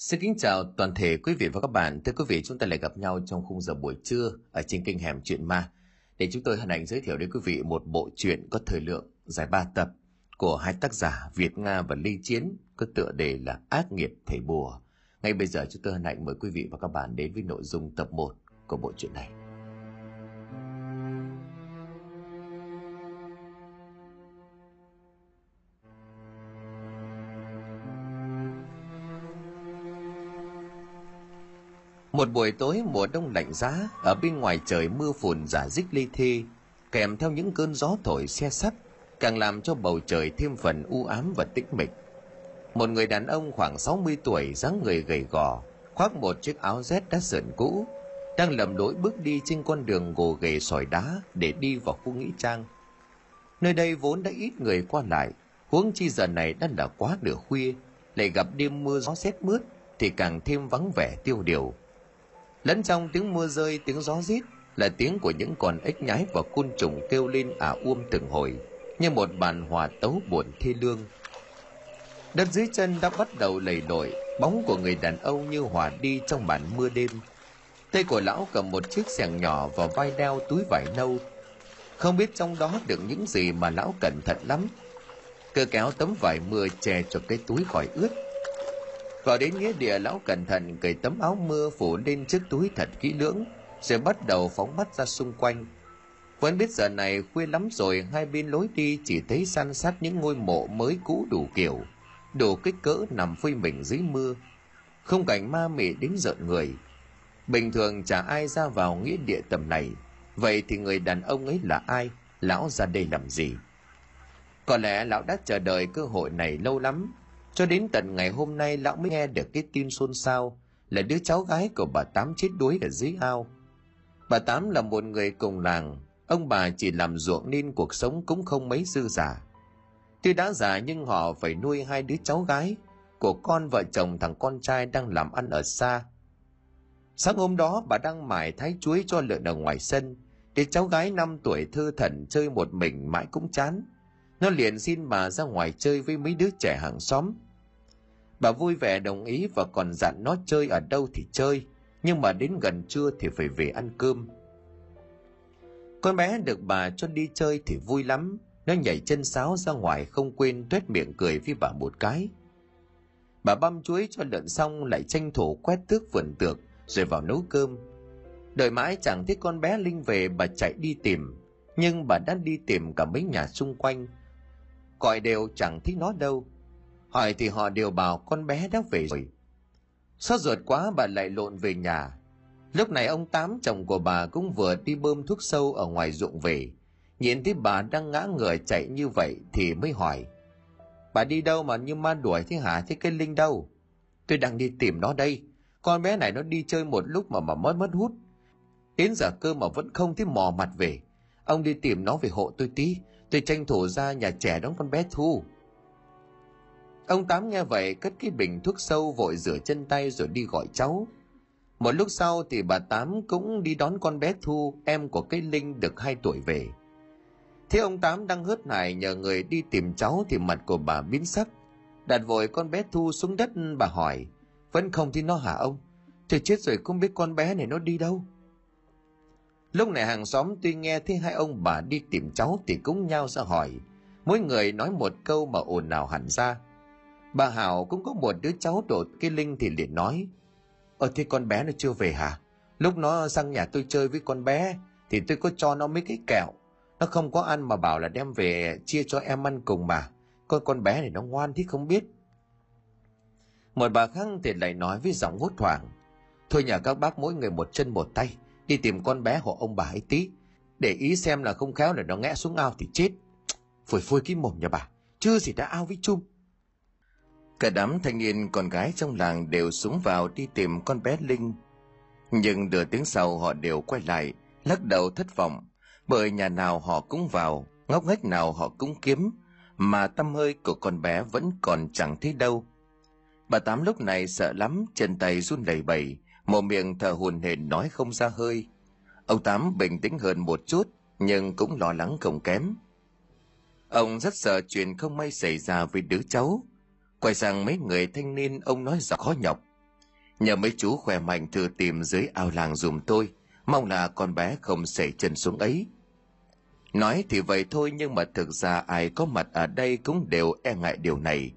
Xin kính chào toàn thể quý vị và các bạn. Thưa quý vị, chúng ta lại gặp nhau trong khung giờ buổi trưa ở trên kênh Hẻm Chuyện Ma để chúng tôi hân hạnh giới thiệu đến quý vị một bộ truyện có thời lượng dài 3 tập của hai tác giả Việt Nga và Ly Chiến có tựa đề là Ác nghiệp thầy bùa. Ngay bây giờ chúng tôi hân hạnh mời quý vị và các bạn đến với nội dung tập 1 của bộ truyện này. Một buổi tối mùa đông lạnh giá, ở bên ngoài trời mưa phùn giả dích ly thi, kèm theo những cơn gió thổi xe sắt, càng làm cho bầu trời thêm phần u ám và tĩnh mịch. Một người đàn ông khoảng 60 tuổi, dáng người gầy gò, khoác một chiếc áo rét đã sờn cũ, đang lầm lỗi bước đi trên con đường gồ ghề sỏi đá để đi vào khu nghĩa trang. Nơi đây vốn đã ít người qua lại, huống chi giờ này đã là quá nửa khuya, lại gặp đêm mưa gió rét mướt thì càng thêm vắng vẻ tiêu điều lẫn trong tiếng mưa rơi, tiếng gió rít, là tiếng của những con ếch nhái và côn trùng kêu lên à ả uôm từng hồi, như một bản hòa tấu buồn thi lương. Đất dưới chân đã bắt đầu lầy lội, bóng của người đàn ông như hòa đi trong màn mưa đêm. Tay của lão cầm một chiếc xẻng nhỏ và vai đeo túi vải nâu. Không biết trong đó được những gì mà lão cẩn thận lắm. Cơ kéo tấm vải mưa che cho cái túi khỏi ướt vào đến nghĩa địa lão cẩn thận cởi tấm áo mưa phủ lên chiếc túi thật kỹ lưỡng, rồi bắt đầu phóng mắt ra xung quanh. Vẫn biết giờ này khuya lắm rồi, hai bên lối đi chỉ thấy san sát những ngôi mộ mới cũ đủ kiểu, đủ kích cỡ nằm phơi mình dưới mưa. Không cảnh ma mị đến rợn người. Bình thường chả ai ra vào nghĩa địa tầm này, vậy thì người đàn ông ấy là ai? Lão ra đây làm gì? Có lẽ lão đã chờ đợi cơ hội này lâu lắm cho đến tận ngày hôm nay lão mới nghe được cái tin xôn xao là đứa cháu gái của bà Tám chết đuối ở dưới ao. Bà Tám là một người cùng làng, ông bà chỉ làm ruộng nên cuộc sống cũng không mấy dư giả. Tuy đã già nhưng họ phải nuôi hai đứa cháu gái của con vợ chồng thằng con trai đang làm ăn ở xa. Sáng hôm đó bà đang mải thái chuối cho lợn ở ngoài sân, đứa cháu gái 5 tuổi thư thẩn chơi một mình mãi cũng chán. Nó liền xin bà ra ngoài chơi với mấy đứa trẻ hàng xóm. Bà vui vẻ đồng ý và còn dặn nó chơi ở đâu thì chơi, nhưng mà đến gần trưa thì phải về ăn cơm. Con bé được bà cho đi chơi thì vui lắm, nó nhảy chân sáo ra ngoài không quên tuét miệng cười với bà một cái. Bà băm chuối cho lợn xong lại tranh thủ quét tước vườn tược rồi vào nấu cơm. Đợi mãi chẳng thấy con bé Linh về bà chạy đi tìm, nhưng bà đã đi tìm cả mấy nhà xung quanh. Gọi đều chẳng thấy nó đâu, Hỏi thì họ đều bảo con bé đã về rồi. Xót ruột quá bà lại lộn về nhà. Lúc này ông Tám chồng của bà cũng vừa đi bơm thuốc sâu ở ngoài ruộng về. Nhìn thấy bà đang ngã ngửa chạy như vậy thì mới hỏi. Bà đi đâu mà như ma đuổi thế hả? Thế cái Linh đâu? Tôi đang đi tìm nó đây. Con bé này nó đi chơi một lúc mà mà mất mất hút. Đến giờ cơ mà vẫn không thấy mò mặt về. Ông đi tìm nó về hộ tôi tí. Tôi tranh thủ ra nhà trẻ đón con bé Thu. Ông Tám nghe vậy cất cái bình thuốc sâu vội rửa chân tay rồi đi gọi cháu. Một lúc sau thì bà Tám cũng đi đón con bé Thu, em của cái Linh được 2 tuổi về. Thế ông Tám đang hớt hải nhờ người đi tìm cháu thì mặt của bà biến sắc. Đặt vội con bé Thu xuống đất bà hỏi, vẫn không thì nó hả ông? Trời chết rồi không biết con bé này nó đi đâu. Lúc này hàng xóm tuy nghe thấy hai ông bà đi tìm cháu thì cũng nhau ra hỏi. Mỗi người nói một câu mà ồn ào hẳn ra. Bà Hảo cũng có một đứa cháu đột cái Linh thì liền nói Ờ thì con bé nó chưa về hả? Lúc nó sang nhà tôi chơi với con bé thì tôi có cho nó mấy cái kẹo. Nó không có ăn mà bảo là đem về chia cho em ăn cùng mà. Con con bé này nó ngoan thì không biết. Một bà khác thì lại nói với giọng hốt hoảng. Thôi nhà các bác mỗi người một chân một tay đi tìm con bé hộ ông bà ấy tí. Để ý xem là không khéo để nó ngã xuống ao thì chết. Phổi phôi cái mồm nhà bà. Chưa gì đã ao với chung. Cả đám thanh niên con gái trong làng đều xuống vào đi tìm con bé Linh. Nhưng nửa tiếng sau họ đều quay lại, lắc đầu thất vọng, bởi nhà nào họ cũng vào, ngóc ngách nào họ cũng kiếm, mà tâm hơi của con bé vẫn còn chẳng thấy đâu. Bà Tám lúc này sợ lắm, chân tay run lẩy bẩy, mồm miệng thở hùn hển nói không ra hơi. Ông Tám bình tĩnh hơn một chút, nhưng cũng lo lắng không kém. Ông rất sợ chuyện không may xảy ra với đứa cháu, Quay sang mấy người thanh niên ông nói giọng khó nhọc. nhờ mấy chú khỏe mạnh thử tìm dưới ao làng dùm tôi mong là con bé không xảy chân xuống ấy nói thì vậy thôi nhưng mà thực ra ai có mặt ở đây cũng đều e ngại điều này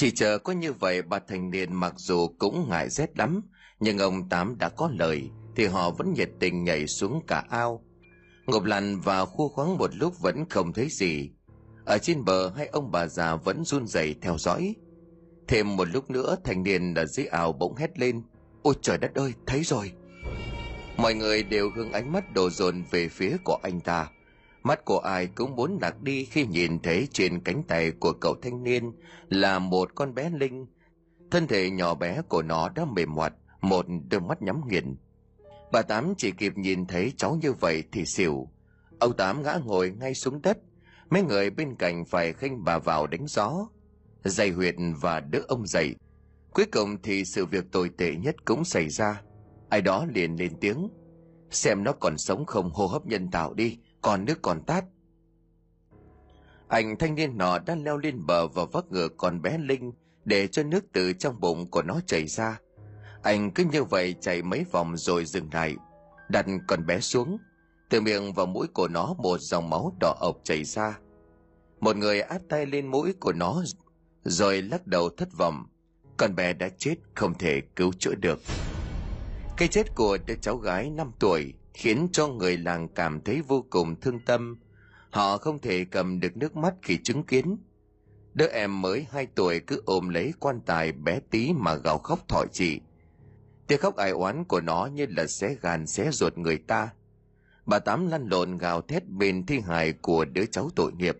chỉ chờ có như vậy, bà thành niên mặc dù cũng ngại rét lắm, nhưng ông tám đã có lời, thì họ vẫn nhiệt tình nhảy xuống cả ao. Ngộp lặn và khu khoáng một lúc vẫn không thấy gì. Ở trên bờ, hai ông bà già vẫn run rẩy theo dõi. Thêm một lúc nữa thành niên ở dưới ao bỗng hét lên, ôi trời đất ơi, thấy rồi. Mọi người đều hướng ánh mắt đổ dồn về phía của anh ta mắt của ai cũng muốn lạc đi khi nhìn thấy trên cánh tay của cậu thanh niên là một con bé linh. Thân thể nhỏ bé của nó đã mềm hoạt, một đôi mắt nhắm nghiền. Bà tám chỉ kịp nhìn thấy cháu như vậy thì xỉu. Ông tám ngã ngồi ngay xuống đất, mấy người bên cạnh phải khênh bà vào đánh gió, dày huyệt và đỡ ông dậy. Cuối cùng thì sự việc tồi tệ nhất cũng xảy ra. Ai đó liền lên tiếng, xem nó còn sống không, hô hấp nhân tạo đi còn nước còn tát. Anh thanh niên nọ đã leo lên bờ và vác ngựa con bé linh để cho nước từ trong bụng của nó chảy ra. Anh cứ như vậy chạy mấy vòng rồi dừng lại, đặt con bé xuống. Từ miệng và mũi của nó, một dòng máu đỏ ộc chảy ra. Một người áp tay lên mũi của nó, rồi lắc đầu thất vọng. Con bé đã chết không thể cứu chữa được. Cái chết của đứa cháu gái 5 tuổi khiến cho người làng cảm thấy vô cùng thương tâm. Họ không thể cầm được nước mắt khi chứng kiến. Đứa em mới 2 tuổi cứ ôm lấy quan tài bé tí mà gào khóc thỏi chị tiếng khóc ai oán của nó như là xé gan xé ruột người ta. Bà tám lăn lộn gào thét bên thi hài của đứa cháu tội nghiệp.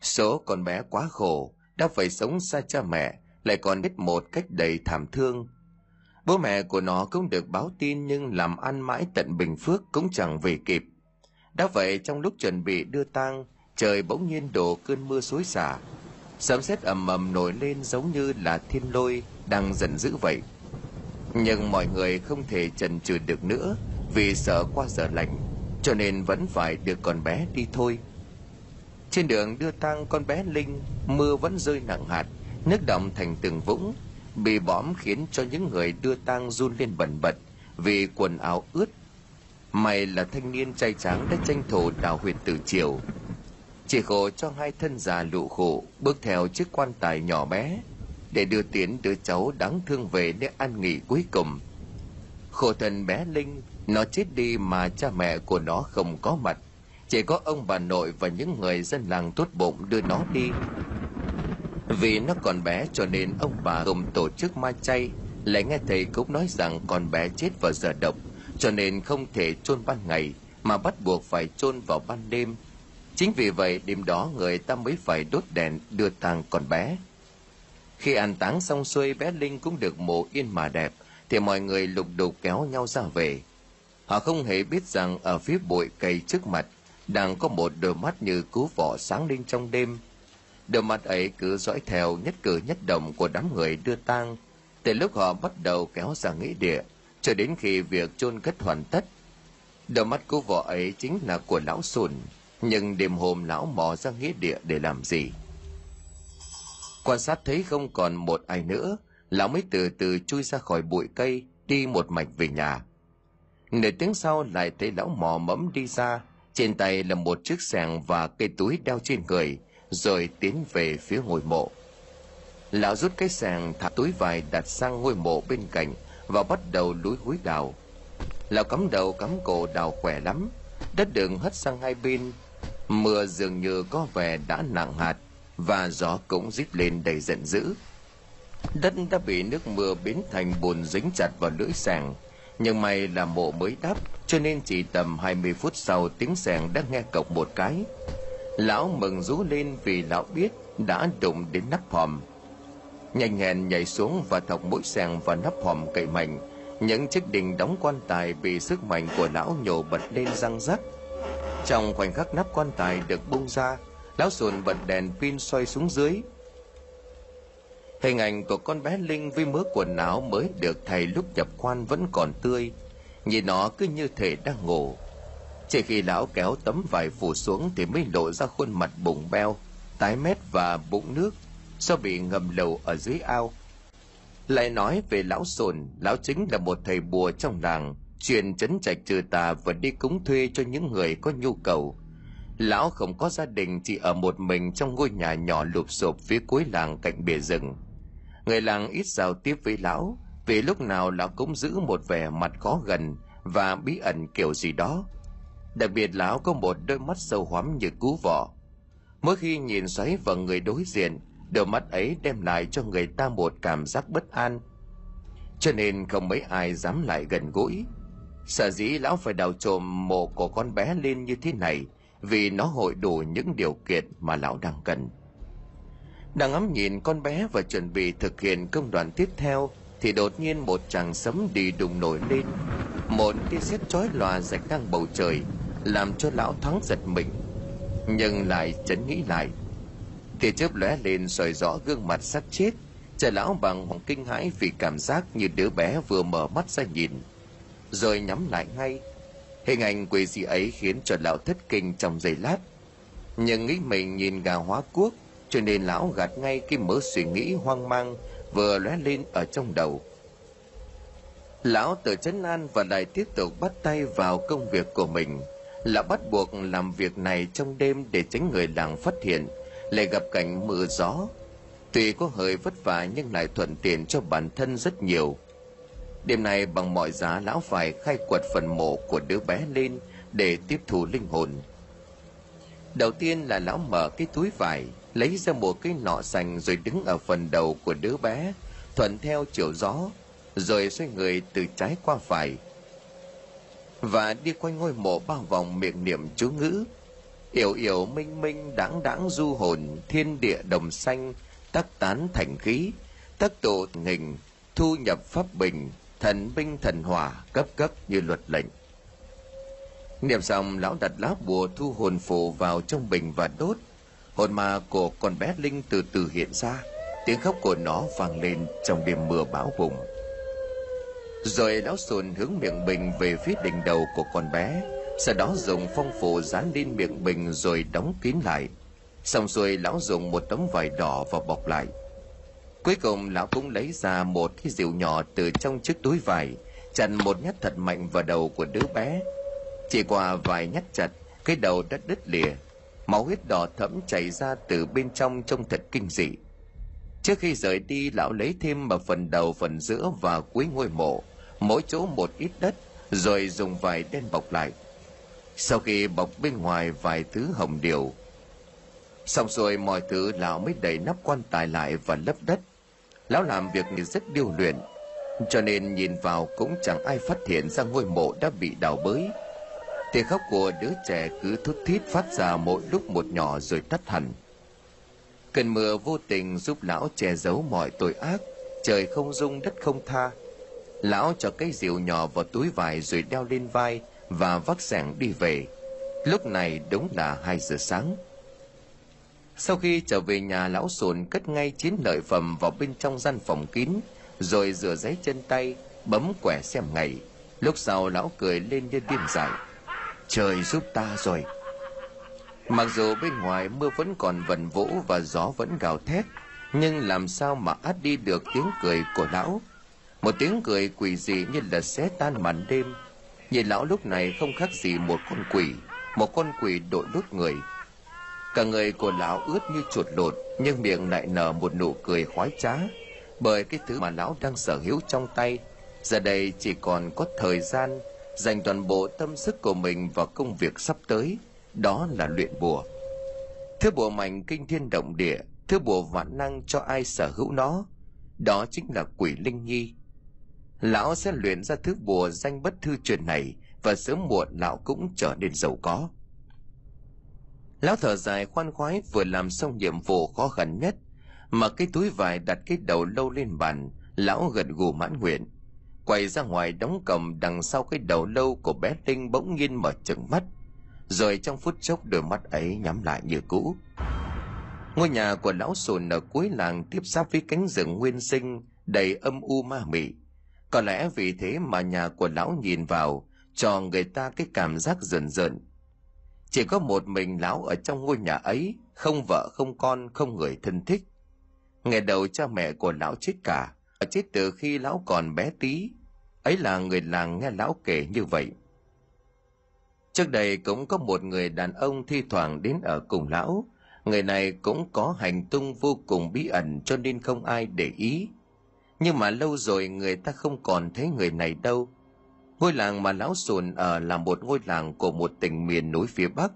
Số con bé quá khổ, đã phải sống xa cha mẹ, lại còn biết một cách đầy thảm thương bố mẹ của nó cũng được báo tin nhưng làm ăn mãi tận bình phước cũng chẳng về kịp. Đã vậy trong lúc chuẩn bị đưa tang, trời bỗng nhiên đổ cơn mưa xối xả. Sấm sét ầm ầm nổi lên giống như là thiên lôi đang giận dữ vậy. Nhưng mọi người không thể chần chừ được nữa vì sợ qua giờ lạnh cho nên vẫn phải đưa con bé đi thôi. Trên đường đưa tang con bé linh, mưa vẫn rơi nặng hạt, nước đọng thành từng vũng bị bõm khiến cho những người đưa tang run lên bần bật vì quần áo ướt. May là thanh niên trai tráng đã tranh thủ đào huyệt từ chiều chỉ khổ cho hai thân già lụ khổ bước theo chiếc quan tài nhỏ bé để đưa tiến đứa cháu đáng thương về để an nghỉ cuối cùng. Khổ thân bé linh, nó chết đi mà cha mẹ của nó không có mặt. Chỉ có ông bà nội và những người dân làng tốt bụng đưa nó đi vì nó còn bé cho nên ông bà gồm tổ chức ma chay. Lại nghe thầy cũng nói rằng con bé chết vào giờ độc, cho nên không thể chôn ban ngày, mà bắt buộc phải chôn vào ban đêm. Chính vì vậy, đêm đó người ta mới phải đốt đèn đưa tang con bé. Khi an táng xong xuôi, bé linh cũng được mộ yên mà đẹp, thì mọi người lục đục kéo nhau ra về. Họ không hề biết rằng ở phía bụi cây trước mặt đang có một đôi mắt như cứu vỏ sáng lên trong đêm đôi mắt ấy cứ dõi theo nhất cử nhất động của đám người đưa tang, từ lúc họ bắt đầu kéo ra nghĩa địa, cho đến khi việc chôn cất hoàn tất. Đôi mắt của vợ ấy chính là của lão sùn, nhưng đêm hôm lão mò ra nghĩa địa để làm gì? Quan sát thấy không còn một ai nữa, lão mới từ từ chui ra khỏi bụi cây, đi một mạch về nhà. Nửa tiếng sau lại thấy lão mò mẫm đi ra, trên tay là một chiếc sàng và cây túi đeo trên người rồi tiến về phía ngôi mộ. Lão rút cái sàng thả túi vải đặt sang ngôi mộ bên cạnh và bắt đầu lúi húi đào. Lão cắm đầu cắm cổ đào khỏe lắm. Đất đường hất sang hai bên. Mưa dường như có vẻ đã nặng hạt và gió cũng rít lên đầy giận dữ. Đất đã bị nước mưa biến thành bùn dính chặt vào lưỡi sàng. Nhưng may là mộ mới đắp cho nên chỉ tầm 20 phút sau tiếng sàng đã nghe cộc một cái lão mừng rú lên vì lão biết đã đụng đến nắp hòm. Nhanh hèn nhảy xuống và thọc mũi sàng vào nắp hòm cậy mạnh. Những chiếc đình đóng quan tài bị sức mạnh của lão nhổ bật lên răng rắc. Trong khoảnh khắc nắp quan tài được bung ra, lão sùn bật đèn pin xoay xuống dưới. Hình ảnh của con bé linh với mớ quần áo mới được thầy lúc nhập quan vẫn còn tươi. Nhìn nó cứ như thể đang ngủ chỉ khi lão kéo tấm vải phủ xuống thì mới lộ ra khuôn mặt bụng beo, tái mét và bụng nước, do bị ngầm lầu ở dưới ao. Lại nói về lão sồn, lão chính là một thầy bùa trong làng truyền chấn trạch trừ tà và đi cúng thuê cho những người có nhu cầu. Lão không có gia đình, chỉ ở một mình trong ngôi nhà nhỏ lụp xộp phía cuối làng cạnh bìa rừng. Người làng ít giao tiếp với lão, vì lúc nào lão cũng giữ một vẻ mặt khó gần và bí ẩn kiểu gì đó đặc biệt lão có một đôi mắt sâu hoắm như cú vỏ. Mỗi khi nhìn xoáy vào người đối diện, đôi mắt ấy đem lại cho người ta một cảm giác bất an. Cho nên không mấy ai dám lại gần gũi. Sở dĩ lão phải đào trộm mộ của con bé lên như thế này, vì nó hội đủ những điều kiện mà lão đang cần. Đang ngắm nhìn con bé và chuẩn bị thực hiện công đoạn tiếp theo, thì đột nhiên một chàng sấm đi đùng nổi lên. Một tia sét chói lòa rạch ngang bầu trời làm cho lão thắng giật mình, nhưng lại chấn nghĩ lại. Tia chớp lóe lên soi rõ gương mặt sắc chết chờ lão bằng hoàng kinh hãi vì cảm giác như đứa bé vừa mở mắt ra nhìn, rồi nhắm lại ngay. Hình ảnh quỷ dị ấy khiến cho lão thất kinh trong giây lát, nhưng nghĩ mình nhìn gà hóa cuốc, cho nên lão gạt ngay cái mớ suy nghĩ hoang mang vừa lóe lên ở trong đầu. Lão tự chấn an và lại tiếp tục bắt tay vào công việc của mình lão bắt buộc làm việc này trong đêm để tránh người làng phát hiện. Lại gặp cảnh mưa gió. Tuy có hơi vất vả nhưng lại thuận tiện cho bản thân rất nhiều. Đêm nay bằng mọi giá lão phải khai quật phần mộ của đứa bé lên để tiếp thu linh hồn. Đầu tiên là lão mở cái túi vải, lấy ra một cái nọ sành rồi đứng ở phần đầu của đứa bé, thuận theo chiều gió, rồi xoay người từ trái qua phải và đi quanh ngôi mộ bao vòng miệng niệm chú ngữ. Yểu yểu minh minh đáng đáng du hồn, thiên địa đồng xanh, tắc tán thành khí, tắc tụ hình, thu nhập pháp bình, thần binh thần hỏa cấp cấp như luật lệnh. Niệm xong, lão đặt lá bùa thu hồn phù vào trong bình và đốt. Hồn ma của con bé linh từ từ hiện ra, tiếng khóc của nó vang lên trong đêm mưa bão bùng rồi lão sồn hướng miệng bình về phía đỉnh đầu của con bé. Sau đó dùng phong phủ dán lên miệng bình rồi đóng kín lại. Xong xuôi lão dùng một tấm vải đỏ và bọc lại. Cuối cùng lão cũng lấy ra một cái rượu nhỏ từ trong chiếc túi vải, chặn một nhát thật mạnh vào đầu của đứa bé. Chỉ qua vài nhát chặt, cái đầu đã đứt lìa. Máu huyết đỏ thẫm chảy ra từ bên trong trông thật kinh dị. Trước khi rời đi, lão lấy thêm một phần đầu, phần giữa và cuối ngôi mộ mỗi chỗ một ít đất, rồi dùng vải đen bọc lại. Sau khi bọc bên ngoài vài thứ hồng điều xong rồi mọi thứ lão mới đẩy nắp quan tài lại và lấp đất. Lão làm việc rất điêu luyện, cho nên nhìn vào cũng chẳng ai phát hiện ra ngôi mộ đã bị đào bới. Tiếng khóc của đứa trẻ cứ thút thít phát ra mỗi lúc một nhỏ rồi tắt hẳn. Cơn mưa vô tình giúp lão che giấu mọi tội ác, trời không dung, đất không tha lão cho cái rượu nhỏ vào túi vải rồi đeo lên vai và vác sẻng đi về. Lúc này đúng là hai giờ sáng. Sau khi trở về nhà, lão sồn cất ngay chiến lợi phẩm vào bên trong gian phòng kín, rồi rửa giấy chân tay, bấm quẻ xem ngày. Lúc sau, lão cười lên như điên dại. Trời giúp ta rồi. Mặc dù bên ngoài mưa vẫn còn vần vũ và gió vẫn gào thét, nhưng làm sao mà át đi được tiếng cười của lão? Một tiếng cười quỷ dị như là xé tan màn đêm. Nhìn lão lúc này không khác gì một con quỷ, một con quỷ đội lút người. Cả người của lão ướt như chuột lột, nhưng miệng lại nở một nụ cười khoái trá. Bởi cái thứ mà lão đang sở hữu trong tay, giờ đây chỉ còn có thời gian dành toàn bộ tâm sức của mình vào công việc sắp tới, đó là luyện bùa. Thứ bùa mạnh kinh thiên động địa, thứ bùa vạn năng cho ai sở hữu nó, đó chính là quỷ linh nhi lão sẽ luyện ra thứ bùa danh bất thư truyền này, và sớm muộn lão cũng trở nên giàu có. Lão thở dài khoan khoái, vừa làm xong nhiệm vụ khó khăn nhất, mà cái túi vải đặt cái đầu lâu lên bàn, lão gật gù mãn nguyện. Quay ra ngoài đóng cổng đằng sau cái đầu lâu của bé linh bỗng nhiên mở trừng mắt, rồi trong phút chốc đôi mắt ấy nhắm lại như cũ. Ngôi nhà của lão sồn ở cuối làng tiếp giáp với cánh rừng nguyên sinh, đầy âm u ma mị có lẽ vì thế mà nhà của lão nhìn vào, cho người ta cái cảm giác rợn rợn. Chỉ có một mình lão ở trong ngôi nhà ấy, không vợ, không con, không người thân thích. Ngày đầu cha mẹ của lão chết cả chết từ khi lão còn bé tí. Ấy là người làng nghe lão kể như vậy. Trước đây cũng có một người đàn ông thi thoảng đến ở cùng lão. Người này cũng có hành tung vô cùng bí ẩn cho nên không ai để ý nhưng mà lâu rồi người ta không còn thấy người này đâu. Ngôi làng mà lão sùn ở là một ngôi làng của một tỉnh miền núi phía bắc.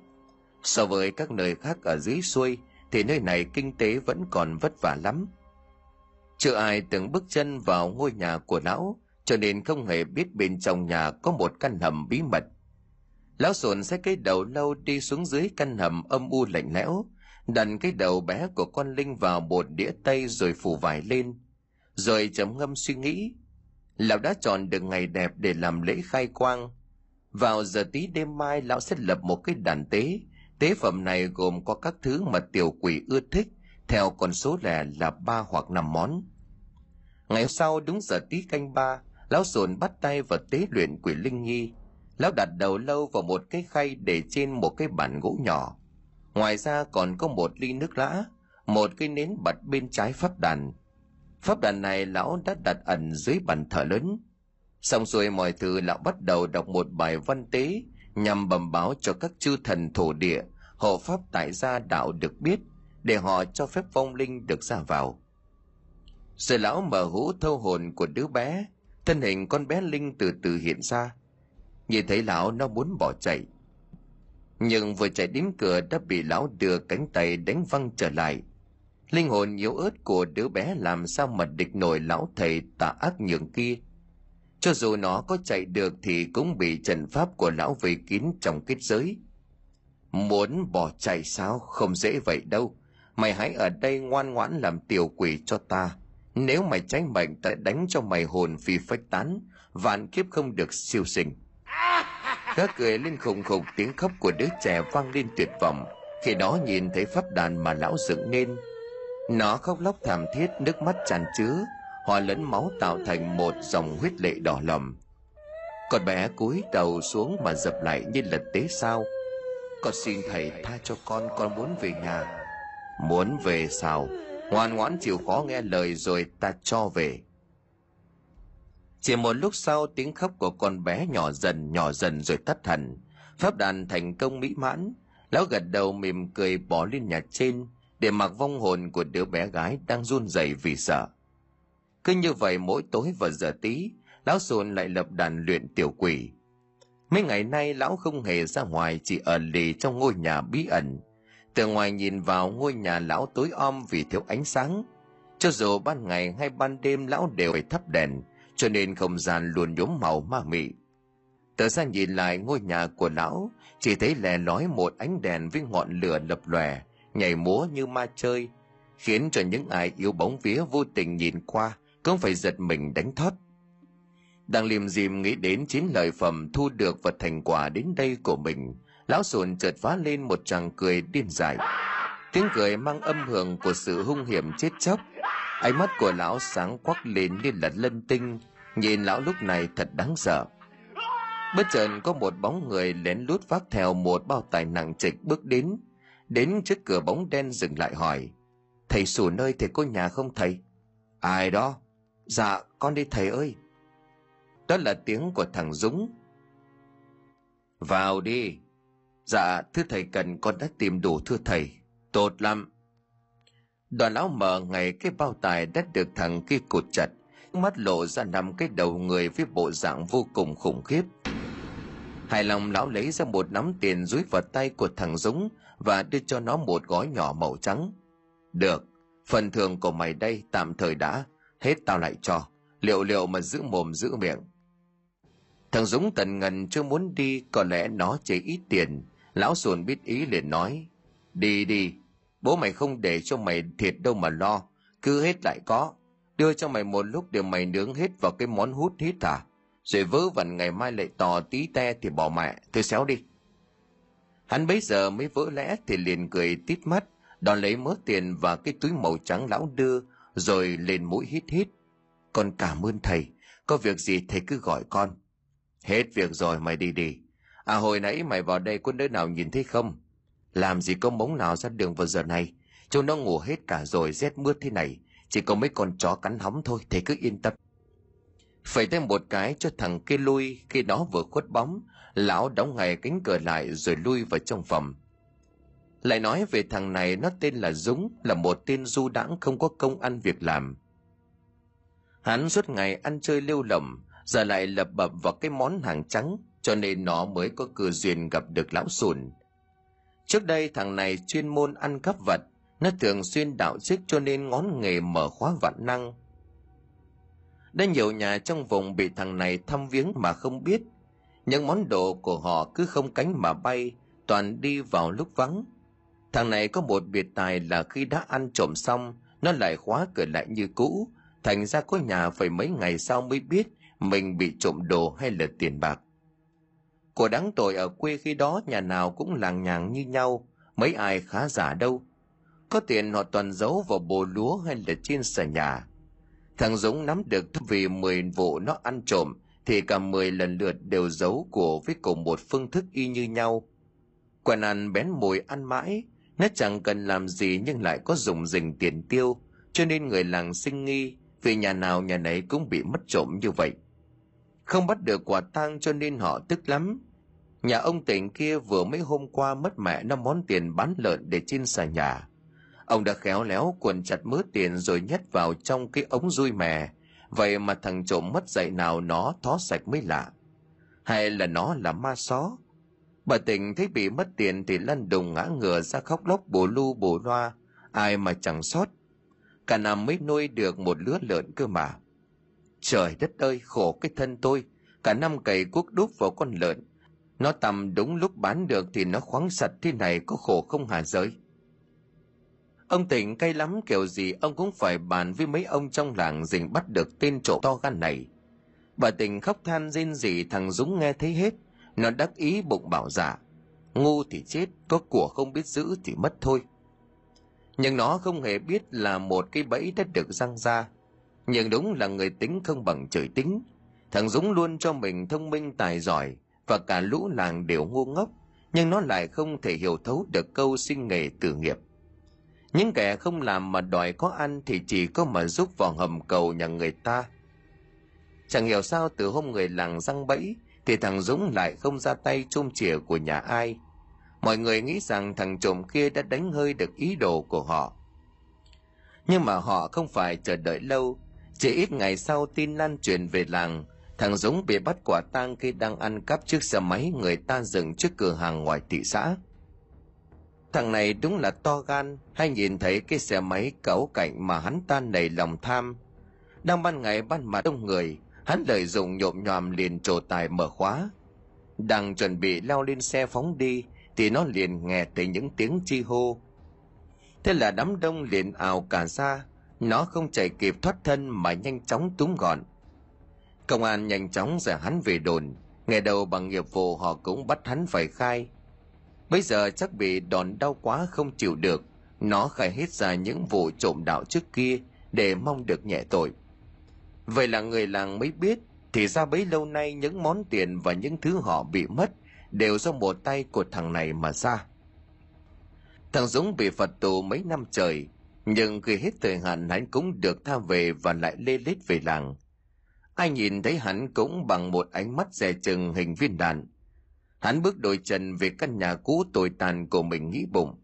So với các nơi khác ở dưới xuôi, thì nơi này kinh tế vẫn còn vất vả lắm. Chưa ai từng bước chân vào ngôi nhà của lão, cho nên không hề biết bên trong nhà có một căn hầm bí mật. Lão sồn xách cái đầu lâu đi xuống dưới căn hầm âm u lạnh lẽo, đặt cái đầu bé của con linh vào một đĩa tây rồi phủ vải lên rồi trầm ngâm suy nghĩ. Lão đã chọn được ngày đẹp để làm lễ khai quang. Vào giờ tí đêm mai, lão sẽ lập một cái đàn tế. Tế phẩm này gồm có các thứ mà tiểu quỷ ưa thích, theo con số lẻ là ba hoặc năm món. Ngày sau, đúng giờ tí canh ba, lão sồn bắt tay vào tế luyện quỷ linh nhi. Lão đặt đầu lâu vào một cái khay để trên một cái bàn gỗ nhỏ. Ngoài ra còn có một ly nước lã, một cái nến bật bên trái pháp đàn pháp đàn này lão đã đặt ẩn dưới bàn thờ lớn. Xong xuôi mọi thứ lão bắt đầu đọc một bài văn tế nhằm bẩm báo cho các chư thần thổ địa, hộ pháp tại gia đạo được biết, để họ cho phép vong linh được ra vào. Rồi lão mở hũ thâu hồn của đứa bé, thân hình con bé linh từ từ hiện ra. Nhìn thấy lão, nó muốn bỏ chạy. Nhưng vừa chạy đến cửa đã bị lão đưa cánh tay đánh văng trở lại linh hồn yếu ớt của đứa bé làm sao mà địch nổi lão thầy tà ác nhường kia? Cho dù nó có chạy được thì cũng bị trần pháp của lão vây kín trong kết giới. Muốn bỏ chạy sao? Không dễ vậy đâu. Mày hãy ở đây ngoan ngoãn làm tiểu quỷ cho ta. Nếu mày tránh bệnh ta đánh cho mày hồn phi phách tán, vạn kiếp không được siêu sinh. Gã cười lên khùng khục tiếng khóc của đứa trẻ vang lên tuyệt vọng. Khi đó nhìn thấy pháp đàn mà lão dựng nên nó khóc lóc thảm thiết, nước mắt tràn chứa hòa lẫn máu tạo thành một dòng huyết lệ đỏ lòm. Con bé cúi đầu xuống mà dập lại như là tế sao. Con xin thầy tha cho con con muốn về nhà. Muốn về sao? Ngoan ngoãn chịu khó nghe lời rồi ta cho về. Chỉ một lúc sau, tiếng khóc của con bé nhỏ dần nhỏ dần rồi tắt hẳn. Pháp đàn thành công mỹ mãn. Lão gật đầu mỉm cười bỏ lên nhà trên để mặc vong hồn của đứa bé gái đang run rẩy vì sợ. Cứ như vậy mỗi tối và giờ tí, lão sồn lại lập đàn luyện tiểu quỷ. Mấy ngày nay, lão không hề ra ngoài, chỉ ở lì trong ngôi nhà bí ẩn. Từ ngoài nhìn vào, ngôi nhà lão tối om vì thiếu ánh sáng. Cho dù ban ngày hay ban đêm, lão đều phải thắp đèn, cho nên không gian luôn nhuốm màu ma mị. Tớ ra nhìn lại ngôi nhà của lão, chỉ thấy lè lói một ánh đèn với ngọn lửa lập lòe nhảy múa như ma chơi, khiến cho những ai yêu bóng vía vô tình nhìn qua cũng phải giật mình đánh thót. đang liềm dìm nghĩ đến chín lợi phẩm thu được và thành quả đến đây của mình, lão sồn chợt phá lên một tràng cười điên dại. Tiếng cười mang âm hưởng của sự hung hiểm chết chóc. Ánh mắt của lão sáng quắc lên như là lân tinh, nhìn lão lúc này thật đáng sợ. Bất chợt có một bóng người lén lút vác theo một bao tài nặng trịch bước đến đến trước cửa bóng đen dừng lại hỏi, thầy sủ nơi thầy có nhà không thầy? Ai đó. Dạ con đi thầy ơi. Đó là tiếng của thằng dũng. Vào đi. Dạ thưa thầy cần, con đã tìm đủ thưa thầy. Tốt lắm. Đoàn lão mở ngày cái bao tài đã được thằng kia cột chặt mắt lộ ra nằm cái đầu người với bộ dạng vô cùng khủng khiếp. Hài lòng lão lấy ra một nắm tiền dúi vào tay của thằng dũng và đưa cho nó một gói nhỏ màu trắng. Được, phần thưởng của mày đây tạm thời đã, hết tao lại cho. Liệu liệu mà giữ mồm giữ miệng. Thằng dũng tần ngần chưa muốn đi, có lẽ nó chỉ ít tiền. Lão Sùn biết ý liền nói, đi đi, bố mày không để cho mày thiệt đâu mà lo, cứ hết lại có. Đưa cho mày một lúc để mày nướng hết vào cái món hút hít à. Rồi vớ vẩn ngày mai lại tò tí te thì bỏ mẹ, thôi xéo đi hắn bấy giờ mới vỡ lẽ thì liền cười tít mắt đòn lấy mớ tiền và cái túi màu trắng lão đưa, rồi lên mũi hít hít. Con cảm ơn thầy, có việc gì thầy cứ gọi con. Hết việc rồi mày đi đi. À hồi nãy mày vào đây có nơi nào nhìn thấy không? Làm gì có mống nào ra đường vào giờ này? Chúng nó ngủ hết cả rồi rét mướt thế này. Chỉ có mấy con chó cắn hóng thôi, thầy cứ yên tâm. Phải thêm một cái cho thằng kia lui, khi nó vừa khuất bóng lão đóng ngay cánh cửa lại rồi lui vào trong phòng. Lại nói về thằng này, nó tên là dũng, là một tên du đãng không có công ăn việc làm. Hắn suốt ngày ăn chơi lêu lỏng, giờ lại lập bập vào cái món hàng trắng, cho nên nó mới có cơ duyên gặp được lão sùn. Trước đây thằng này chuyên môn ăn cắp vật, nó thường xuyên đạo chức cho nên ngón nghề mở khóa vạn năng. Đã nhiều nhà trong vùng bị thằng này thăm viếng mà không biết những món đồ của họ cứ không cánh mà bay, toàn đi vào lúc vắng. Thằng này có một biệt tài là khi đã ăn trộm xong, nó lại khóa cửa lại như cũ. Thành ra có nhà phải mấy ngày sau mới biết mình bị trộm đồ hay là tiền bạc. Của đáng tội ở quê khi đó nhà nào cũng làng nhàng như nhau, mấy ai khá giả đâu. Có tiền họ toàn giấu vào bồ lúa hay là trên xà nhà. Thằng dũng nắm được vì 10 vụ nó ăn trộm thì cả 10 lần lượt đều giấu của với cùng một phương thức y như nhau. Quần ăn bén mùi ăn mãi, nó chẳng cần làm gì nhưng lại có dùng dình tiền tiêu, cho nên người làng sinh nghi, vì nhà nào nhà nấy cũng bị mất trộm như vậy. Không bắt được quả tang cho nên họ tức lắm. Nhà ông tỉnh kia vừa mấy hôm qua mất mẹ năm món tiền bán lợn để trên xà nhà. Ông đã khéo léo cuộn chặt mớ tiền rồi nhét vào trong cái ống rui mè vậy mà thằng trộm mất dạy nào nó thó sạch mới lạ. Hay là nó là ma xó bà tỉnh thấy bị mất tiền thì lăn đùng ngã ngửa ra khóc lóc bồ lu bồ loa, ai mà chẳng sót. Cả năm mới nuôi được một lứa lợn cơ mà. Trời đất ơi, khổ cái thân tôi. Cả năm cày cuốc đúc vào con lợn. Nó tầm đúng lúc bán được thì nó khoáng sạch thế này có khổ không hà giới? Ông tỉnh cay lắm, kiểu gì ông cũng phải bàn với mấy ông trong làng dình bắt được tên trộm to gan này. Bà tình khóc than rên rỉ, thằng dũng nghe thấy hết. Nó đắc ý bụng bảo dạ ngu thì chết, có của không biết giữ thì mất thôi. Nhưng nó không hề biết là một cái bẫy đã được răng ra. Nhưng đúng là người tính không bằng trời tính. Thằng dũng luôn cho mình thông minh, tài giỏi, và cả lũ làng đều ngu ngốc. Nhưng nó lại không thể hiểu thấu được câu sinh nghề tử nghiệp những kẻ không làm mà đòi có ăn thì chỉ có mà giúp vào hầm cầu nhà người ta. Chẳng hiểu sao từ hôm người làng răng bẫy thì thằng dũng lại không ra tay chôm chìa của nhà ai. Mọi người nghĩ rằng thằng trộm kia đã đánh hơi được ý đồ của họ. Nhưng mà họ không phải chờ đợi lâu. Chỉ ít ngày sau tin lan truyền về làng, thằng dũng bị bắt quả tang khi đang ăn cắp chiếc xe máy người ta dừng trước cửa hàng ngoài thị xã thằng này đúng là to gan, hay nhìn thấy cái xe máy cẩu cạnh mà hắn ta nảy lòng tham. Đang ban ngày ban mặt đông người, hắn lợi dụng nhộm nhòm liền trổ tài mở khóa. Đang chuẩn bị leo lên xe phóng đi, thì nó liền nghe thấy những tiếng chi hô. Thế là đám đông liền ào cả ra, nó không chạy kịp thoát thân mà nhanh chóng túm gọn. Công an nhanh chóng giải hắn về đồn, ngày đầu bằng nghiệp vụ họ cũng bắt hắn phải khai bây giờ chắc bị đòn đau quá không chịu được. Nó khai hết ra những vụ trộm đạo trước kia để mong được nhẹ tội. Vậy là người làng mới biết, thì ra bấy lâu nay những món tiền và những thứ họ bị mất đều do một tay của thằng này mà ra. Thằng dũng bị phạt tù mấy năm trời, nhưng khi hết thời hạn hắn cũng được tha về và lại lê lết về làng. Ai nhìn thấy hắn cũng bằng một ánh mắt dè chừng hình viên đạn hắn bước đôi chân về căn nhà cũ tồi tàn của mình nghĩ bụng.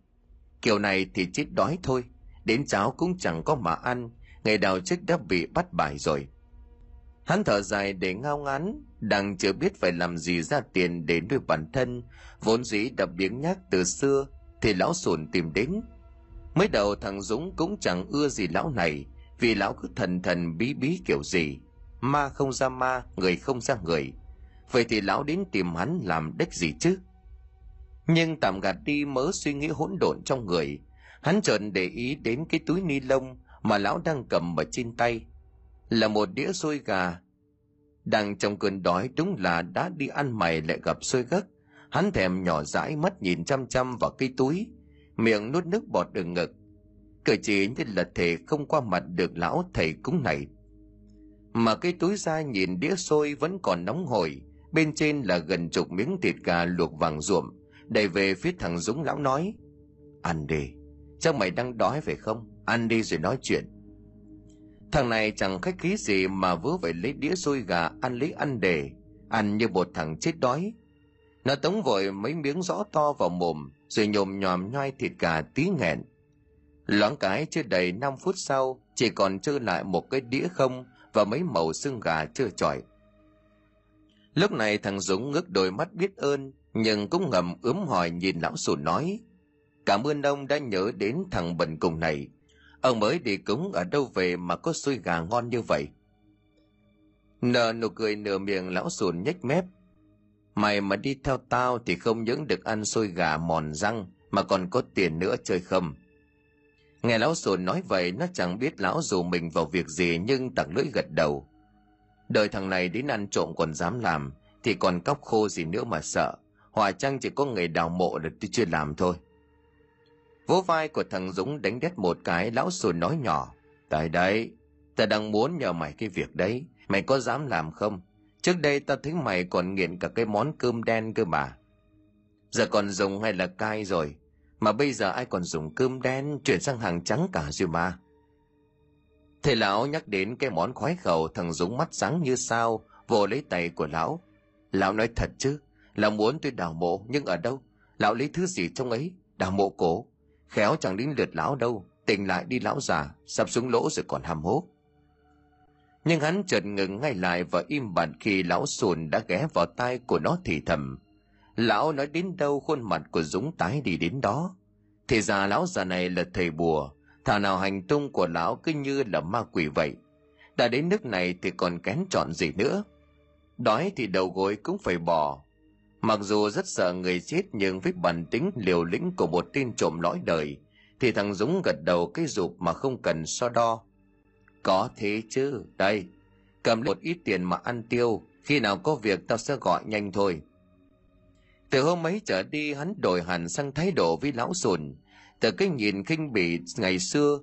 Kiểu này thì chết đói thôi, đến cháo cũng chẳng có mà ăn ngày đào chức đã bị bắt bài rồi. Hắn thở dài để ngao ngán, đang chưa biết phải làm gì ra tiền để nuôi bản thân, vốn dĩ đã biếng nhác từ xưa, thì lão sùn tìm đến. Mới đầu thằng dũng cũng chẳng ưa gì lão này, vì lão cứ thần thần bí bí kiểu gì. Ma không ra ma, người không ra người vậy thì lão đến tìm hắn làm đếch gì chứ? Nhưng tạm gạt đi mớ suy nghĩ hỗn độn trong người. Hắn chợt để ý đến cái túi ni lông mà lão đang cầm ở trên tay. Là một đĩa xôi gà. Đang trong cơn đói đúng là đã đi ăn mày lại gặp xôi gấc. Hắn thèm nhỏ dãi mắt nhìn chăm chăm vào cái túi. Miệng nuốt nước bọt ở ngực. Cử chỉ như là thể không qua mặt được lão thầy cúng này. Mà cái túi ra nhìn đĩa xôi vẫn còn nóng hổi bên trên là gần chục miếng thịt gà luộc vàng ruộm đẩy về phía thằng dũng lão nói ăn đi chắc mày đang đói phải không ăn đi rồi nói chuyện Thằng này chẳng khách khí gì mà vớ phải lấy đĩa xôi gà ăn lấy ăn để, ăn như một thằng chết đói. Nó tống vội mấy miếng rõ to vào mồm, rồi nhồm nhòm nhai thịt gà tí nghẹn. Loáng cái chưa đầy 5 phút sau, chỉ còn trơ lại một cái đĩa không và mấy màu xương gà chưa chọi. Lúc này thằng Dũng ngước đôi mắt biết ơn, nhưng cũng ngầm ướm hỏi nhìn lão sùn nói. Cảm ơn ông đã nhớ đến thằng bần cùng này. Ông mới đi cúng ở đâu về mà có xôi gà ngon như vậy? Nở nụ cười nửa miệng lão sùn nhếch mép. Mày mà đi theo tao thì không những được ăn xôi gà mòn răng mà còn có tiền nữa chơi không. Nghe lão sùn nói vậy nó chẳng biết lão dù mình vào việc gì nhưng tặng lưỡi gật đầu. Đời thằng này đến ăn trộm còn dám làm thì còn cóc khô gì nữa mà sợ. Hòa chăng chỉ có người đào mộ được tôi chưa làm thôi. Vỗ vai của thằng Dũng đánh đét một cái lão sùi nói nhỏ. Tại đấy, ta đang muốn nhờ mày cái việc đấy. Mày có dám làm không? Trước đây ta thấy mày còn nghiện cả cái món cơm đen cơ mà. Giờ còn dùng hay là cay rồi? Mà bây giờ ai còn dùng cơm đen chuyển sang hàng trắng cả rồi mà. Thầy lão nhắc đến cái món khoái khẩu thằng Dũng mắt sáng như sao, vồ lấy tay của lão. Lão nói thật chứ, lão muốn tôi đào mộ, nhưng ở đâu? Lão lấy thứ gì trong ấy? Đào mộ cổ. Khéo chẳng đến lượt lão đâu, tỉnh lại đi lão già, sắp xuống lỗ rồi còn hàm hố. Nhưng hắn chợt ngừng ngay lại và im bặt khi lão sùn đã ghé vào tai của nó thì thầm. Lão nói đến đâu khuôn mặt của Dũng tái đi đến đó. Thì ra lão già này là thầy bùa, thà nào hành tung của lão cứ như là ma quỷ vậy. Đã đến nước này thì còn kén chọn gì nữa. Đói thì đầu gối cũng phải bỏ. Mặc dù rất sợ người chết nhưng với bản tính liều lĩnh của một tên trộm lõi đời, thì thằng Dũng gật đầu cái rụp mà không cần so đo. Có thế chứ, đây, cầm một ít tiền mà ăn tiêu, khi nào có việc tao sẽ gọi nhanh thôi. Từ hôm ấy trở đi hắn đổi hẳn sang thái độ với lão sùn. Từ cái nhìn khinh bỉ ngày xưa,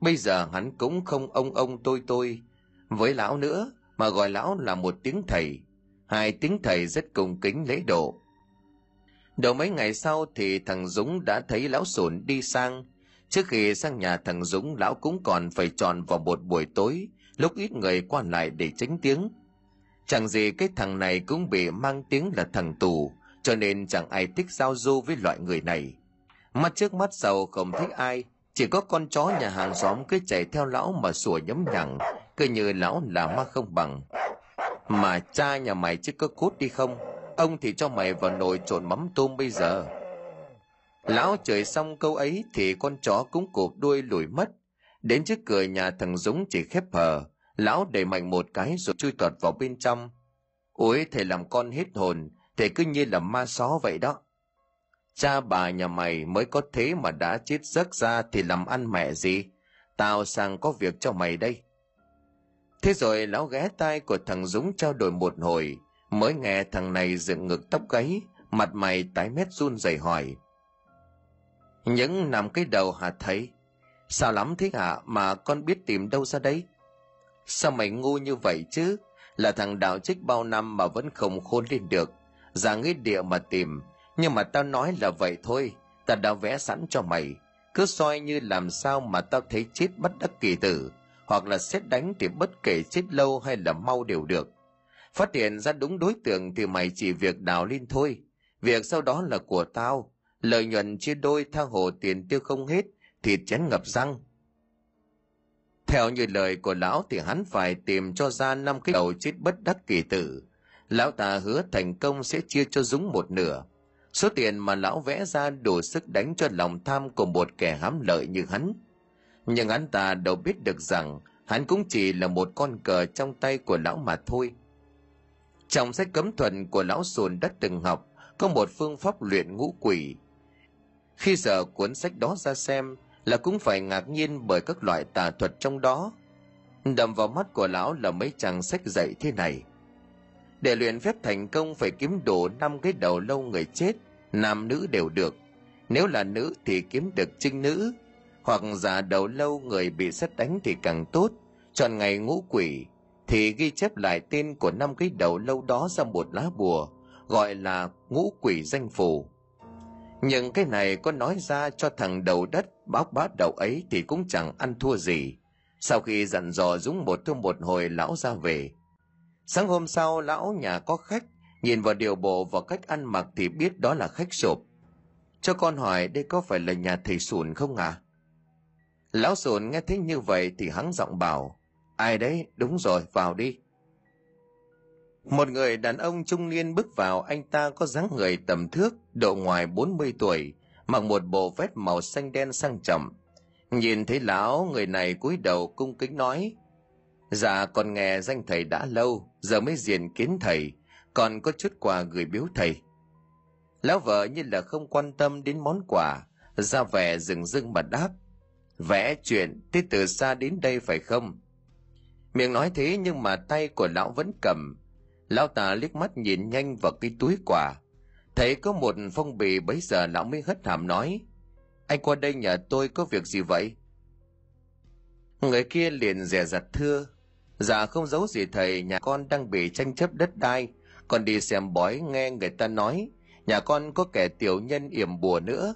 bây giờ hắn cũng không ông ông tôi tôi. Với lão nữa, mà gọi lão là một tiếng thầy. Hai tiếng thầy rất cung kính lễ độ. Đầu mấy ngày sau thì thằng Dũng đã thấy lão sồn đi sang. Trước khi sang nhà thằng Dũng lão cũng còn phải tròn vào một buổi tối, lúc ít người qua lại để tránh tiếng. Chẳng gì cái thằng này cũng bị mang tiếng là thằng tù, cho nên chẳng ai thích giao du với loại người này. Mắt trước mắt sau không thích ai, chỉ có con chó nhà hàng xóm cứ chạy theo lão mà sủa nhấm nhặng, cứ như lão là ma không bằng. Mà cha nhà mày chứ có cút đi không? Ông thì cho mày vào nồi trộn mắm tôm bây giờ. Lão chửi xong câu ấy thì con chó cũng cụp đuôi lùi mất. Đến trước cửa nhà thằng Dũng chỉ khép hờ, lão đẩy mạnh một cái rồi chui tọt vào bên trong. Ôi thầy làm con hết hồn, thầy cứ như là ma só vậy đó. Cha bà nhà mày mới có thế mà đã chết giấc ra thì làm ăn mẹ gì? Tao sang có việc cho mày đây. Thế rồi lão ghé tai của thằng Dũng trao đổi một hồi, mới nghe thằng này dựng ngực tóc gáy, mặt mày tái mét run rẩy hỏi. Những nằm cái đầu hả thấy? Sao lắm thế hả mà con biết tìm đâu ra đấy? Sao mày ngu như vậy chứ? Là thằng đạo trích bao năm mà vẫn không khôn lên được. Ra nghĩ địa mà tìm. Nhưng mà tao nói là vậy thôi. Tao đã vẽ sẵn cho mày. Cứ soi như làm sao mà tao thấy chết bất đắc kỳ tử. Hoặc là xét đánh thì bất kể chết lâu hay là mau đều được. Phát hiện ra đúng đối tượng thì mày chỉ việc đào lên thôi. Việc sau đó là của tao. Lợi nhuận chia đôi tha hồ tiền tiêu không hết, thịt chén ngập răng. Theo như lời của lão thì hắn phải tìm cho ra năm cái đầu chết bất đắc kỳ tử. Lão ta hứa thành công sẽ chia cho Dũng một nửa. Số tiền mà lão vẽ ra đủ sức đánh cho lòng tham của một kẻ hám lợi như hắn. Nhưng hắn ta đâu biết được rằng hắn cũng chỉ là một con cờ trong tay của lão mà thôi. Trong sách cấm thuật của lão sùn đã từng học, có một phương pháp luyện ngũ quỷ. Khi giờ cuốn sách đó ra xem, là cũng phải ngạc nhiên bởi các loại tà thuật trong đó. Đầm vào mắt của lão là mấy trang sách dạy thế này. Để luyện phép thành công phải kiếm đủ năm cái đầu lâu người chết, nam nữ đều được. Nếu là nữ thì kiếm được trinh nữ, hoặc giả đầu lâu người bị sét đánh thì càng tốt. Chọn ngày ngũ quỷ thì ghi chép lại tên của năm cái đầu lâu đó ra một lá bùa, gọi là ngũ quỷ danh phù. Nhưng cái này có nói ra cho thằng đầu đất báo bá đầu ấy thì cũng chẳng ăn thua gì. sau khi dặn dò dũng một thương một hồi lão ra về sáng hôm sau, lão nhà có khách, nhìn vào điều bộ và cách ăn mặc thì biết đó là khách sộp. Cho con hỏi, đây có phải là nhà thầy sùn không à lão sùn nghe thấy như vậy thì hắn giọng bảo, ai đấy? Đúng rồi, vào đi. Một người đàn ông trung niên bước vào, anh ta có dáng người tầm thước, độ ngoài 40 tuổi, mặc một bộ vest màu xanh đen sang trọng. Nhìn thấy lão, người này cúi đầu cung kính nói dạ còn nghe danh thầy đã lâu, giờ mới diện kiến thầy, còn có chút quà gửi biếu thầy. Lão vợ như là không quan tâm đến món quà, ra vẻ dừng dưng mà đáp, vẽ chuyện thế từ xa đến đây phải không? Miệng nói thế nhưng mà tay của lão vẫn cầm. Lão ta liếc mắt nhìn nhanh vào cái túi quà. Thấy có một phong bì bấy giờ lão mới hất hàm nói, anh qua đây nhờ tôi có việc gì vậy? Người kia liền dè dặt, thưa dạ không giấu gì thầy, nhà con đang bị tranh chấp đất đai. Còn đi xem bói, nghe người ta nói, nhà con có kẻ tiểu nhân yểm bùa nữa.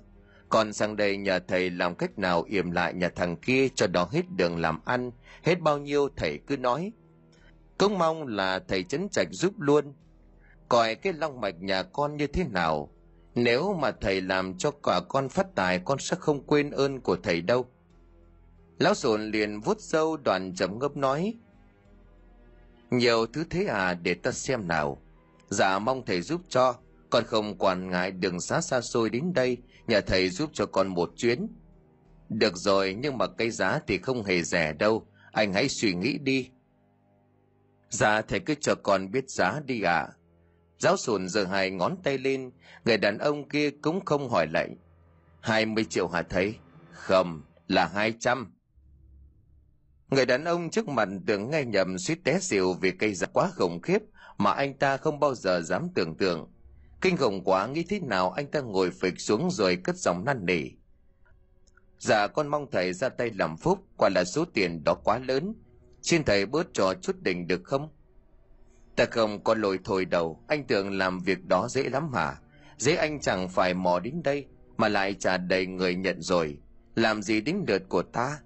Còn sang đây nhờ thầy làm cách nào yểm lại nhà thằng kia cho đó hết đường làm ăn, hết bao nhiêu thầy cứ nói. Cũng mong là thầy chấn trạch giúp luôn. Coi cái long mạch nhà con như thế nào. Nếu mà thầy làm cho cả con phát tài, con sẽ không quên ơn của thầy đâu. Lão sồn liền vuốt sâu đoàn trầm ngâm nói nhiều thứ thế à để ta xem nào. Dạ mong thầy giúp cho con không quản ngại đường xa xa xôi đến đây, nhờ thầy giúp cho con một chuyến. Được rồi, nhưng mà cái giá thì không hề rẻ đâu, anh hãy suy nghĩ đi. Dạ thầy cứ cho con biết giá đi ạ. À. giáo sùn giơ hai ngón tay lên, người đàn ông kia cũng không hỏi lại. Hai mươi triệu hả thầy? Không, là hai trăm người đàn ông trước mặt tưởng nghe nhầm suýt té xỉu vì cây giá quá khủng khiếp mà anh ta không bao giờ dám tưởng tượng. Kinh khủng quá, nghĩ thế nào anh ta ngồi phịch xuống rồi cất giọng năn nỉ. Dạ con mong thầy ra tay làm phúc, quả là số tiền đó quá lớn. Xin thầy bớt trò chút đỉnh được không? Ta không có lỗi thổi đầu, anh tưởng làm việc đó dễ lắm hả? Dễ anh chẳng phải mò đến đây mà lại trả đầy người nhận rồi. Làm gì đến lượt của ta?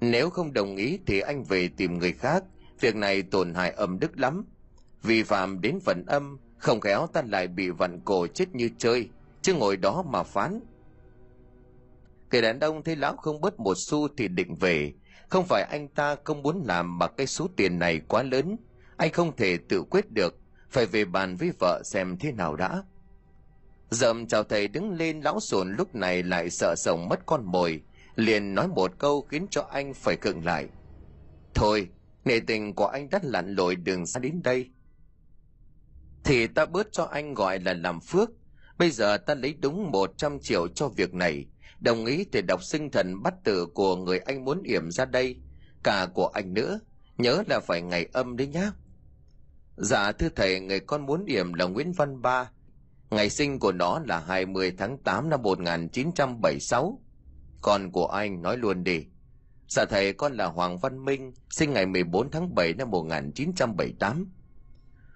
Nếu không đồng ý thì anh về tìm người khác. Việc này tổn hại âm đức lắm. Vi phạm đến phần âm, không khéo ta lại bị vặn cổ chết như chơi. Chứ ngồi đó mà phán. Kẻ đàn ông thấy lão không bớt một xu thì định về. Không phải anh ta không muốn làm mà cái số tiền này quá lớn. Anh không thể tự quyết được. Phải về bàn với vợ xem thế nào đã. Dậm chào thầy đứng lên, lão sồn lúc này lại sợ sống mất con mồi liền nói một câu khiến cho anh phải cựng lại. Thôi, nể tình của anh đã lặn lội đường xa đến đây. Thì ta bớt cho anh gọi là làm phước. Bây giờ ta lấy đúng một trăm triệu cho việc này. Đồng ý thì đọc sinh thần bắt tử của người anh muốn yểm ra đây. Cả của anh nữa, nhớ là phải ngày âm đấy nhá. Dạ thưa thầy, người con muốn yểm là nguyễn văn ba. Ngày sinh của nó là 20 tháng 8 năm 1976 con của anh nói luôn đi. Dạ thầy, con là hoàng văn minh, sinh ngày 14 tháng 7 năm 1978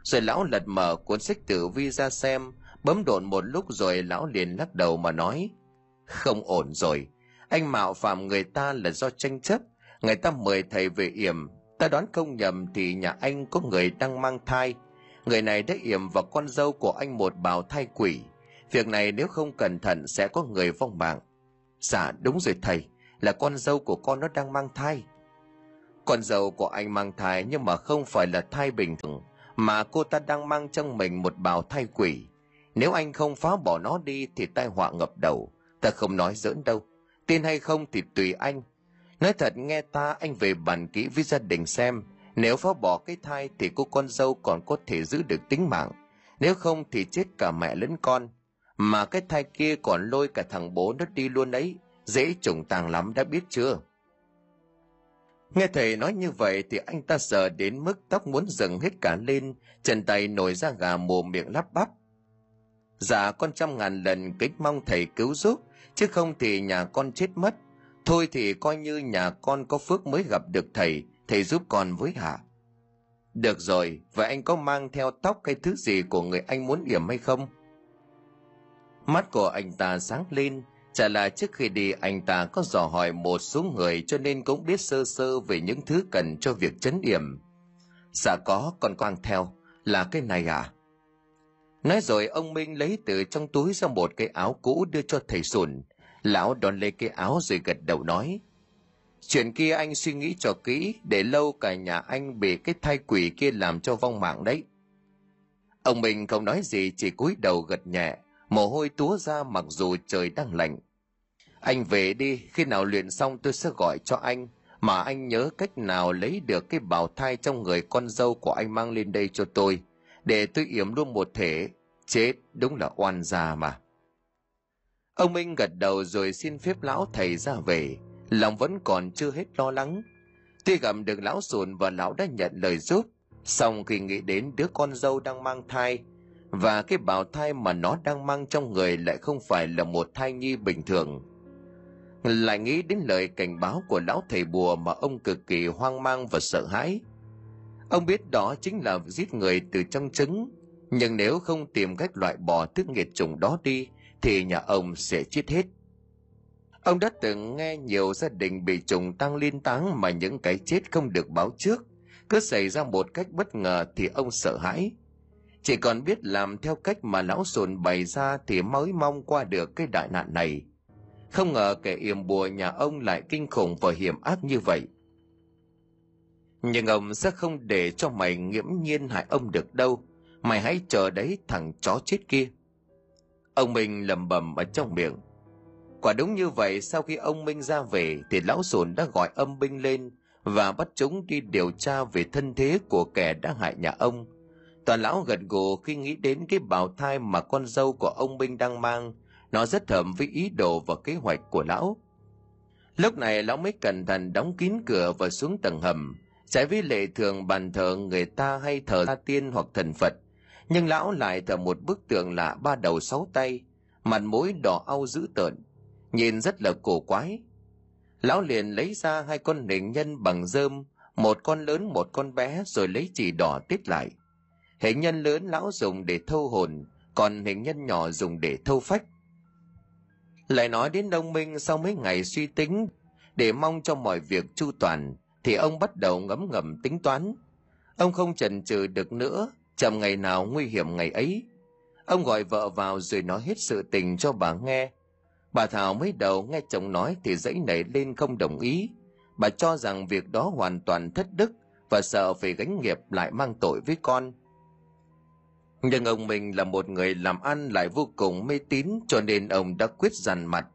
rồi lão lật mở cuốn sách tử vi ra xem, bấm độn một lúc rồi lão liền lắc đầu mà nói, không ổn rồi. Anh mạo phạm người ta là do tranh chấp. Người ta mời thầy về yểm, ta đoán không nhầm thì nhà anh có người đang mang thai. Người này đã yểm vào con dâu của anh một bào thai quỷ. Việc này nếu không cẩn thận sẽ có người vong mạng dạ đúng rồi thầy. Là con dâu của con nó đang mang thai. Con dâu của anh mang thai nhưng mà không phải là thai bình thường, mà cô ta đang mang trong mình một bào thai quỷ. Nếu anh không phá bỏ nó đi thì tai họa ngập đầu. Ta không nói giỡn đâu. Tin hay không thì tùy anh. Nói thật, nghe ta, anh về bàn kỹ với gia đình xem. Nếu phá bỏ cái thai thì cô con dâu còn có thể giữ được tính mạng. Nếu không thì chết cả mẹ lẫn con mà cái thai kia còn lôi cả thằng bố nó đi luôn ấy dễ trùng tàng lắm đã biết chưa Nghe thầy nói như vậy thì anh ta sợ đến mức tóc muốn dừng hết cả lên, chân tay nổi ra gà mồm miệng lắp bắp. Dạ con trăm ngàn lần kính mong thầy cứu giúp, chứ không thì nhà con chết mất. Thôi thì coi như nhà con có phước mới gặp được thầy, thầy giúp con với hả? Được rồi, vậy anh có mang theo tóc hay thứ gì của người anh muốn yểm hay không? Mắt của anh ta sáng lên, Chả là trước khi đi anh ta có dò hỏi một số người cho nên cũng biết sơ sơ về những thứ cần cho việc chấn điểm. Dạ có, còn quang theo, là cái này à? Nói rồi ông Minh lấy từ trong túi ra một cái áo cũ đưa cho thầy sùn. Lão đón lấy cái áo rồi gật đầu nói. Chuyện kia anh suy nghĩ cho kỹ, để lâu cả nhà anh bị cái thai quỷ kia làm cho vong mạng đấy. Ông Minh không nói gì chỉ cúi đầu gật nhẹ, mồ hôi túa ra mặc dù trời đang lạnh. Anh về đi, khi nào luyện xong tôi sẽ gọi cho anh, mà anh nhớ cách nào lấy được cái bào thai trong người con dâu của anh mang lên đây cho tôi, để tôi yểm luôn một thể. Chết, đúng là oan gia mà. Ông Minh gật đầu rồi xin phép lão thầy ra về, lòng vẫn còn chưa hết lo lắng. Tuy gặp được lão sùn và lão đã nhận lời giúp, song khi nghĩ đến đứa con dâu đang mang thai, và cái bào thai mà nó đang mang trong người lại không phải là một thai nhi bình thường. Lại nghĩ đến lời cảnh báo của lão thầy bùa mà ông cực kỳ hoang mang và sợ hãi. Ông biết đó chính là giết người từ trong trứng, nhưng nếu không tìm cách loại bỏ thức nghiệt trùng đó đi, thì nhà ông sẽ chết hết. Ông đã từng nghe nhiều gia đình bị trùng tăng liên táng mà những cái chết không được báo trước, cứ xảy ra một cách bất ngờ thì ông sợ hãi. Chỉ còn biết làm theo cách mà lão sồn bày ra thì mới mong qua được cái đại nạn này. Không ngờ kẻ yểm bùa nhà ông lại kinh khủng và hiểm ác như vậy. Nhưng ông sẽ không để cho mày nghiễm nhiên hại ông được đâu. Mày hãy chờ đấy, thằng chó chết kia. Ông Minh lầm bầm ở trong miệng. Quả đúng như vậy, sau khi ông Minh ra về thì lão sồn đã gọi âm binh lên và bắt chúng đi điều tra về thân thế của kẻ đã hại nhà ông. Toàn lão gật gù khi nghĩ đến cái bào thai mà con dâu của ông Minh đang mang, nó rất hợp với ý đồ và kế hoạch của lão. Lúc này lão mới cẩn thận đóng kín cửa và xuống tầng hầm, trái với lệ thường bàn thờ người ta hay thờ gia tiên hoặc thần Phật, nhưng lão lại thờ một bức tượng lạ ba đầu sáu tay, mặt mũi đỏ au dữ tợn, nhìn rất là cổ quái. Lão liền lấy ra hai con hình nhân bằng rơm, một con lớn một con bé rồi lấy chỉ đỏ tiết lại. Hình nhân lớn lão dùng để thâu hồn, còn hình nhân nhỏ dùng để thâu phách. Lại nói đến đông Minh sau mấy ngày suy tính, để mong cho mọi việc chu toàn, thì ông bắt đầu ngấm ngầm tính toán. Ông không chần chừ được nữa, chậm ngày nào nguy hiểm ngày ấy. Ông gọi vợ vào rồi nói hết sự tình cho bà nghe. Bà Thảo mới đầu nghe chồng nói thì dãy nảy lên không đồng ý. Bà cho rằng việc đó hoàn toàn thất đức và sợ phải gánh nghiệp lại mang tội với con. Nhưng ông mình là một người làm ăn lại vô cùng mê tín cho nên ông đã quyết dằn mặt.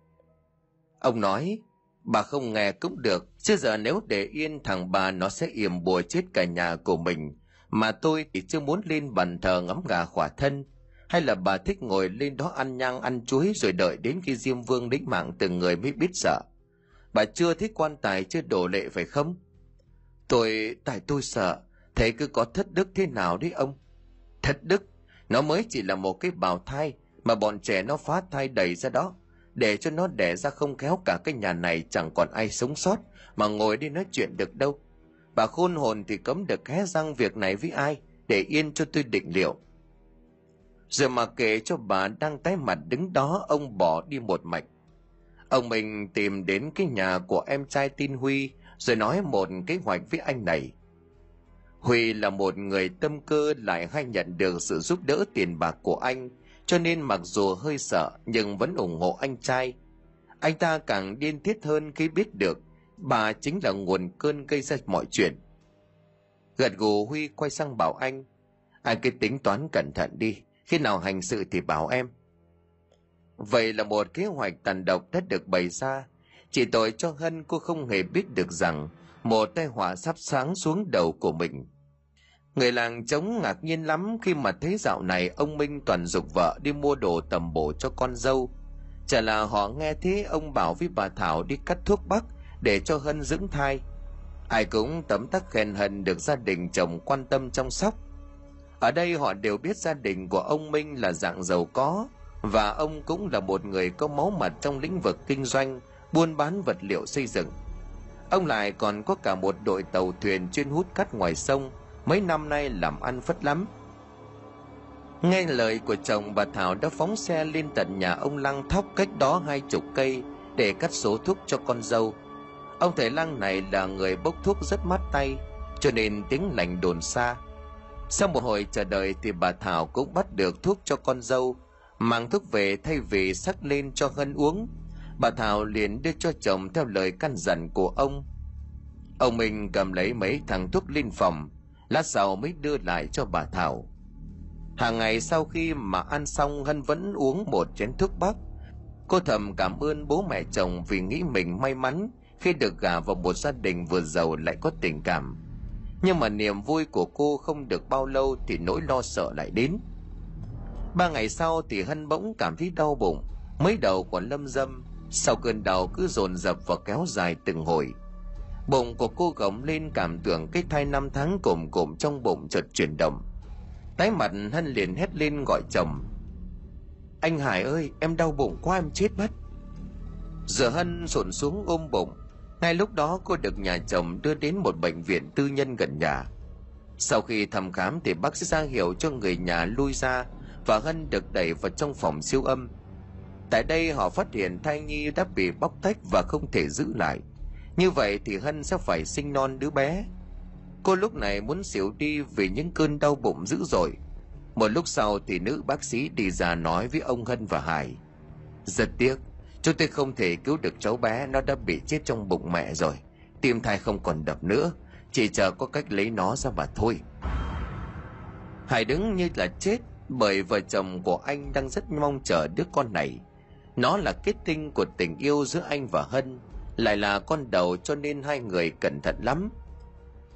Ông nói, bà không nghe cũng được, chứ giờ nếu để yên thằng bà nó sẽ yểm bùa chết cả nhà của mình, mà tôi thì chưa muốn lên bàn thờ ngắm gà khỏa thân, hay là bà thích ngồi lên đó ăn nhang ăn chuối rồi đợi đến khi Diêm Vương đính mạng từng người mới biết sợ. Bà chưa thích quan tài chưa đổ lệ phải không? Tôi, tại tôi sợ, thế cứ có thất đức thế nào đấy ông? Thất đức? Nó mới chỉ là một cái bào thai mà bọn trẻ nó phá thai đầy ra đó. Để cho nó đẻ ra không khéo cả cái nhà này chẳng còn ai sống sót mà ngồi đi nói chuyện được đâu. Bà khôn hồn thì cấm được hé răng việc này với ai, để yên cho tôi định liệu. Rồi mà kể cho bà đang tái mặt đứng đó, ông bỏ đi một mạch. Ông mình tìm đến cái nhà của em trai tin Huy, rồi nói một kế hoạch với anh này. Huy là một người tâm cơ lại hay nhận được sự giúp đỡ tiền bạc của anh, cho nên mặc dù hơi sợ nhưng vẫn ủng hộ anh trai. Anh ta càng điên tiết hơn khi biết được bà chính là nguồn cơn gây ra mọi chuyện. Gật gù Huy quay sang bảo anh, anh cứ tính toán cẩn thận đi, khi nào hành sự thì bảo em. Vậy là một kế hoạch tàn độc đã được bày ra, chỉ tội cho Hân cô không hề biết được rằng một tai họa sắp sáng xuống đầu của mình. Người làng trống ngạc nhiên lắm khi mà thấy dạo này ông Minh toàn dục vợ đi mua đồ tầm bổ cho con dâu. Chả là họ nghe thế ông bảo với bà Thảo đi cắt thuốc bắc để cho Hân dưỡng thai. Ai cũng tấm tắc khen Hân được gia đình chồng quan tâm chăm sóc. Ở đây họ đều biết gia đình của ông Minh là dạng giàu có và ông cũng là một người có máu mặt trong lĩnh vực kinh doanh, buôn bán vật liệu xây dựng. Ông lại còn có cả một đội tàu thuyền chuyên hút cát ngoài sông, mấy năm nay làm ăn phất lắm. nghe lời của chồng bà thảo đã phóng xe lên tận nhà ông lăng thóc cách đó hai chục cây để cắt số thuốc cho con dâu. Ông thầy lăng này là người bốc thuốc rất mát tay cho nên tiếng lành đồn xa. Sau một hồi chờ đợi thì bà thảo cũng bắt được thuốc cho con dâu mang thuốc về thay vì sắc lên cho hân uống bà thảo liền đưa cho chồng theo lời căn dặn của ông. Ông minh cầm lấy mấy thằng thuốc lên phòng lát sau mới đưa lại cho bà thảo. Hàng ngày sau khi mà ăn xong, hân vẫn uống một chén thuốc bắc. Cô thầm cảm ơn bố mẹ chồng vì nghĩ mình may mắn khi được gả vào một gia đình vừa giàu lại có tình cảm. Nhưng mà niềm vui của cô không được bao lâu thì nỗi lo sợ lại đến. Ba ngày sau thì hân bỗng cảm thấy đau bụng. Mấy đầu còn lâm dâm sau cơn đau cứ dồn dập và kéo dài từng hồi, bụng của cô gồng lên cảm tưởng cái thai năm tháng cồm cồm trong bụng chợt chuyển động. Tái mặt, hân liền hét lên gọi chồng. Anh hải ơi, em đau bụng quá, em chết mất. Giờ hân sụn xuống ôm bụng. Ngay lúc đó, cô được nhà chồng đưa đến một bệnh viện tư nhân gần nhà. Sau khi thăm khám thì bác sĩ ra hiệu cho người nhà lui ra và hân được đẩy vào trong phòng siêu âm tại đây họ phát hiện thai nhi đã bị bóc tách và không thể giữ lại. Như vậy thì hân sẽ phải sinh non đứa bé. Cô lúc này muốn xỉu đi vì những cơn đau bụng dữ dội. Một lúc sau thì nữ bác sĩ đi ra nói với ông hân và hải. Rất tiếc, chúng tôi không thể cứu được cháu bé, nó đã bị chết trong bụng mẹ rồi. Tim thai không còn đập nữa, chỉ chờ có cách lấy nó ra mà thôi. Hải đứng như là chết bởi vợ chồng của anh đang rất mong chờ đứa con này nó là kết tinh của tình yêu giữa anh và hân, lại là con đầu cho nên hai người cẩn thận lắm.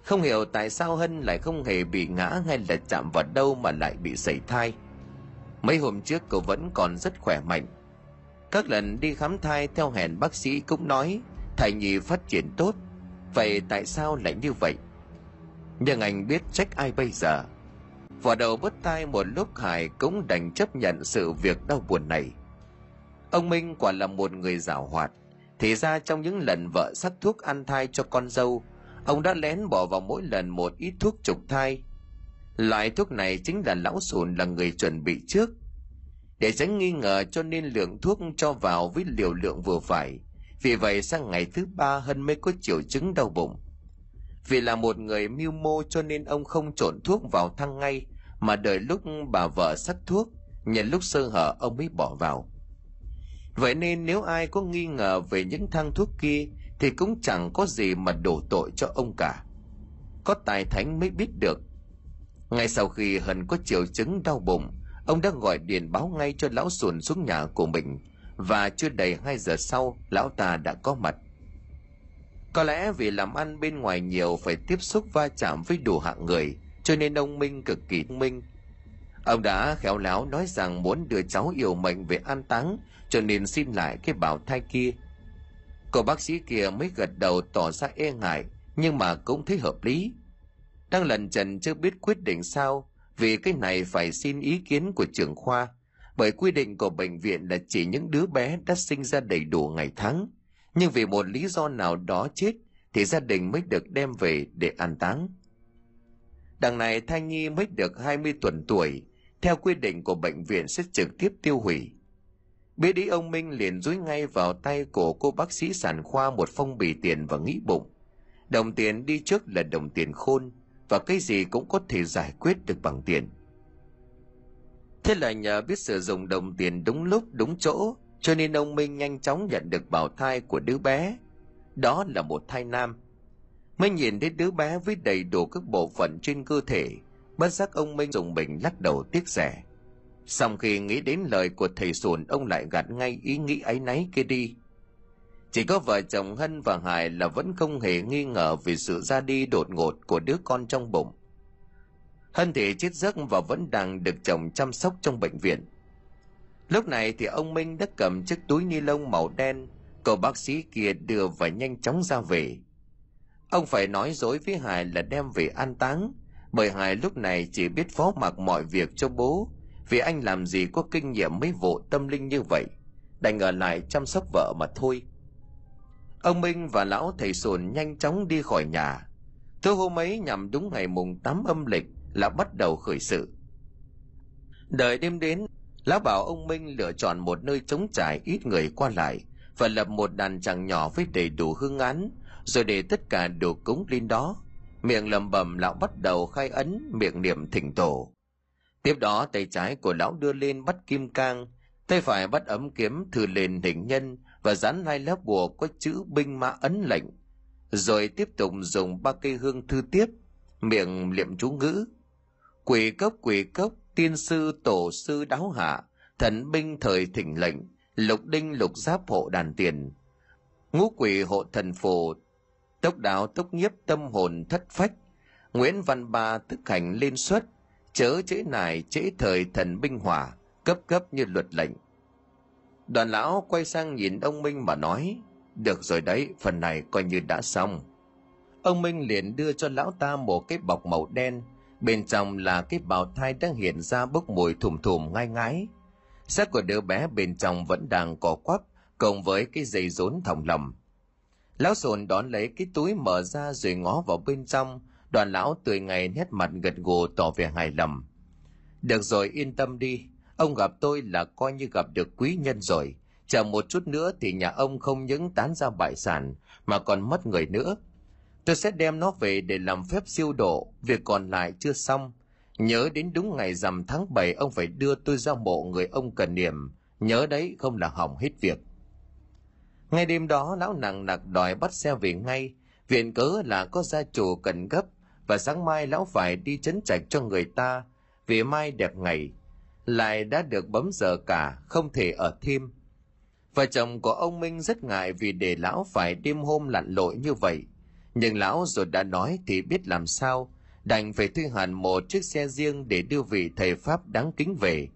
Không hiểu tại sao hân lại không hề bị ngã hay là chạm vào đâu mà lại bị sẩy thai. Mấy hôm trước cậu vẫn còn rất khỏe mạnh. Các lần đi khám thai theo hẹn bác sĩ cũng nói, thai nhi phát triển tốt. Vậy tại sao lại như vậy? Nhưng anh biết trách ai bây giờ? Vào đầu bứt tai một lúc hải cũng đành chấp nhận sự việc đau buồn này ông minh quả là một người giảo hoạt. Thì ra trong những lần vợ sắc thuốc ăn thai cho con dâu, ông đã lén bỏ vào mỗi lần một ít thuốc trục thai. Loại thuốc này chính là lão sùn là người chuẩn bị trước. Để tránh nghi ngờ cho nên lượng thuốc cho vào với liều lượng vừa phải, vì vậy sang ngày thứ ba hân mới có triệu chứng đau bụng. Vì là một người mưu mô cho nên ông không trộn thuốc vào thang ngay, mà đợi lúc bà vợ sắc thuốc nhận lúc sơ hở ông mới bỏ vào vậy nên nếu ai có nghi ngờ về những thang thuốc kia, thì cũng chẳng có gì mà đổ tội cho ông cả. Có tài thánh mới biết được. Ngay sau khi hân có triệu chứng đau bụng, ông đã gọi điện báo ngay cho lão sùn xuống nhà của mình. Và chưa đầy hai giờ sau, lão ta đã có mặt. Có lẽ vì làm ăn bên ngoài nhiều phải tiếp xúc va chạm với đủ hạng người, cho nên ông minh cực kỳ thông minh. Ông đã khéo léo nói rằng muốn đưa cháu yêu mệnh về an táng cho nên xin lại cái bảo thai kia. Cô bác sĩ kia mới gật đầu tỏ ra e ngại, nhưng mà cũng thấy hợp lý. Đang lần trần chưa biết quyết định sao, vì cái này phải xin ý kiến của trưởng khoa, bởi quy định của bệnh viện là chỉ những đứa bé đã sinh ra đầy đủ ngày tháng. Nhưng vì một lý do nào đó chết, thì gia đình mới được đem về để an táng. Đằng này thai nhi mới được 20 tuần tuổi, theo quy định của bệnh viện sẽ trực tiếp tiêu hủy biết đi ông minh liền dúi ngay vào tay của cô bác sĩ sản khoa một phong bì tiền và nghĩ bụng. Đồng tiền đi trước là đồng tiền khôn, và cái gì cũng có thể giải quyết được bằng tiền. Thế là nhờ biết sử dụng đồng tiền đúng lúc, đúng chỗ, cho nên ông minh nhanh chóng nhận được bào thai của đứa bé. Đó là một thai nam. Mới nhìn thấy đứa bé với đầy đủ các bộ phận trên cơ thể, bất giác ông minh dùng bình lắc đầu tiếc rẻ sau khi nghĩ đến lời của thầy sùn ông lại gạt ngay ý nghĩ ấy náy kia đi. Chỉ có vợ chồng hân và hải là vẫn không hề nghi ngờ về sự ra đi đột ngột của đứa con trong bụng. Hân thì chết giấc và vẫn đang được chồng chăm sóc trong bệnh viện. Lúc này thì ông minh đã cầm chiếc túi ni lông màu đen cậu bác sĩ kia đưa và nhanh chóng ra về. Ông phải nói dối với hải là đem về an táng, bởi hải lúc này chỉ biết phó mặc mọi việc cho bố vì anh làm gì có kinh nghiệm mấy vụ tâm linh như vậy? Đành ở lại chăm sóc vợ mà thôi. Ông minh và lão thầy sồn nhanh chóng đi khỏi nhà. Thứ hôm ấy nhằm đúng ngày mùng tám âm lịch là bắt đầu khởi sự. Đợi đêm đến, lão bảo ông minh lựa chọn một nơi trống trải ít người qua lại và lập một đàn tràng nhỏ với đầy đủ hương án, rồi để tất cả đồ cúng lên đó. Miệng lầm bầm lão bắt đầu khai ấn miệng niệm thỉnh tổ tiếp đó tay trái của lão đưa lên bắt kim cang, tay phải bắt ấm kiếm thừa lên hình nhân và dán hai lớp bùa có chữ binh mã ấn lệnh. Rồi tiếp tục dùng ba cây hương thư tiếp, miệng liệm chú ngữ. Quỷ cốc quỷ cốc, tiên sư, tổ sư đáo hạ, thần binh thời thỉnh lệnh, lục đinh, lục giáp hộ đàn tiền. Ngũ quỷ hộ thần phù, tốc đạo tốc nhiếp tâm hồn thất phách. Nguyễn văn ba tức hành lên xuất chớ chế nải chế thời thần binh hỏa, cấp cấp như luật lệnh. Đoàn lão quay sang nhìn ông minh mà nói, được rồi đấy, phần này coi như đã xong. Ông minh liền đưa cho lão ta một cái bọc màu đen, bên trong là cái bào thai đang hiện ra bốc mùi thùm thùm ngai ngái. Xác của đứa bé bên trong vẫn đang cò quắp, cộng với cái dây rốn thòng lầm. Lão sồn đón lấy cái túi mở ra rồi ngó vào bên trong đoàn lão tươi ngày nét mặt gật gù tỏ vẻ hài lòng. Được rồi, yên tâm đi. Ông gặp tôi là coi như gặp được quý nhân rồi. Chờ một chút nữa thì nhà ông không những tán ra bại sản, mà còn mất người nữa. Tôi sẽ đem nó về để làm phép siêu độ. Việc còn lại chưa xong. Nhớ đến đúng ngày rằm tháng 7 ông phải đưa tôi ra mộ người ông cần niệm. Nhớ đấy, không là hỏng hết việc. Ngay đêm đó, lão nặng nặc đòi bắt xe về ngay. Viện cớ là có gia chủ cần gấp và sáng mai lão phải đi chấn trạch cho người ta, vì mai đẹp ngày, lại đã được bấm giờ cả, không thể ở thêm. Vợ chồng của ông minh rất ngại vì để lão phải đêm hôm lặn lội như vậy. Nhưng lão rồi đã nói thì biết làm sao, đành phải thuê hẳn một chiếc xe riêng để đưa vị thầy pháp đáng kính về.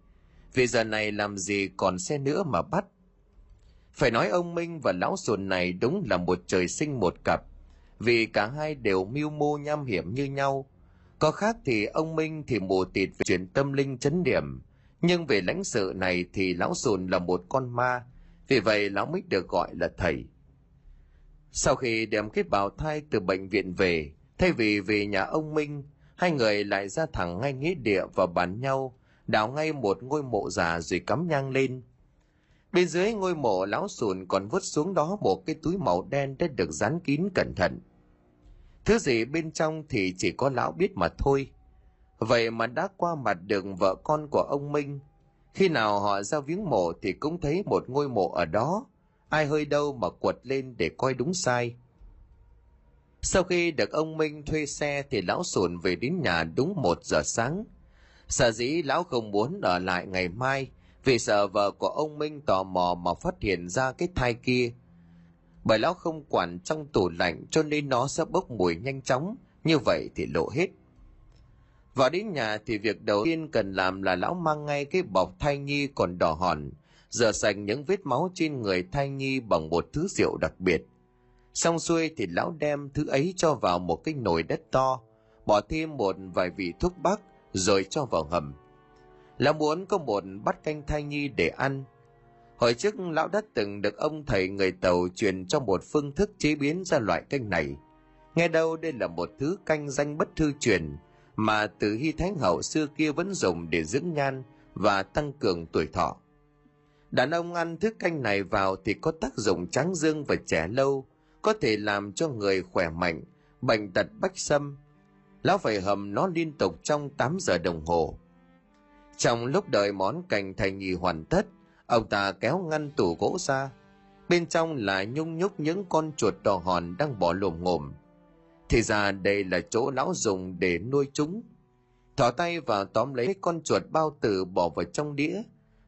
Vì giờ này làm gì còn xe nữa mà bắt. Phải nói ông minh và lão sồn này đúng là một trời sinh một cặp vì cả hai đều mưu mô nham hiểm như nhau. Có khác thì ông minh thì mù tịt về chuyện tâm linh chấn điểm, nhưng về lãnh sự này thì lão sồn là một con ma, vì vậy lão mới được gọi là thầy. Sau khi đem cái bào thai từ bệnh viện về, thay vì về nhà ông minh, hai người lại ra thẳng ngay nghĩa địa và bàn nhau, đào ngay một ngôi mộ già rồi cắm nhang lên bên dưới ngôi mộ, lão sùn còn vứt xuống đó một cái túi màu đen đã được dán kín cẩn thận. Thứ gì bên trong thì chỉ có lão biết mà thôi. Vậy mà đã qua mặt được vợ con của ông minh, khi nào họ ra viếng mộ thì cũng thấy một ngôi mộ ở đó. Ai hơi đâu mà quật lên để coi đúng sai. Sau khi được ông minh thuê xe thì lão sùn về đến nhà đúng một giờ sáng. Sở dĩ lão không muốn ở lại ngày mai vì sợ vợ của ông minh tò mò mà phát hiện ra cái thai kia. Bởi lão không quản trong tủ lạnh cho nên nó sẽ bốc mùi nhanh chóng. Như vậy thì lộ hết. Vào đến nhà thì việc đầu tiên cần làm là lão mang ngay cái bọc thai nhi còn đỏ hòn, rửa sạch những vết máu trên người thai nhi bằng một thứ rượu đặc biệt. Xong xuôi thì lão đem thứ ấy cho vào một cái nồi đất to, bỏ thêm một vài vị thuốc bắc rồi cho vào hầm lão muốn có một bát canh thai nhi để ăn. Hồi trước lão đã từng được ông thầy người tàu truyền cho một phương thức chế biến ra loại canh này. Nghe đâu đây là một thứ canh danh bất thư truyền mà từ hy thánh hậu xưa kia vẫn dùng để dưỡng nhan và tăng cường tuổi thọ. Đàn ông ăn thức canh này vào thì có tác dụng tráng dương và trẻ lâu, có thể làm cho người khỏe mạnh, bệnh tật bách xâm. Lão phải hầm nó liên tục trong 8 giờ đồng hồ trong lúc đợi món cành thành nhì hoàn tất, ông ta kéo ngăn tủ gỗ ra. Bên trong là nhung nhúc những con chuột đỏ hòn đang bỏ lồm ngồm. Thì ra đây là chỗ lão dùng để nuôi chúng. Thỏ tay vào tóm lấy con chuột bao tử bỏ vào trong đĩa.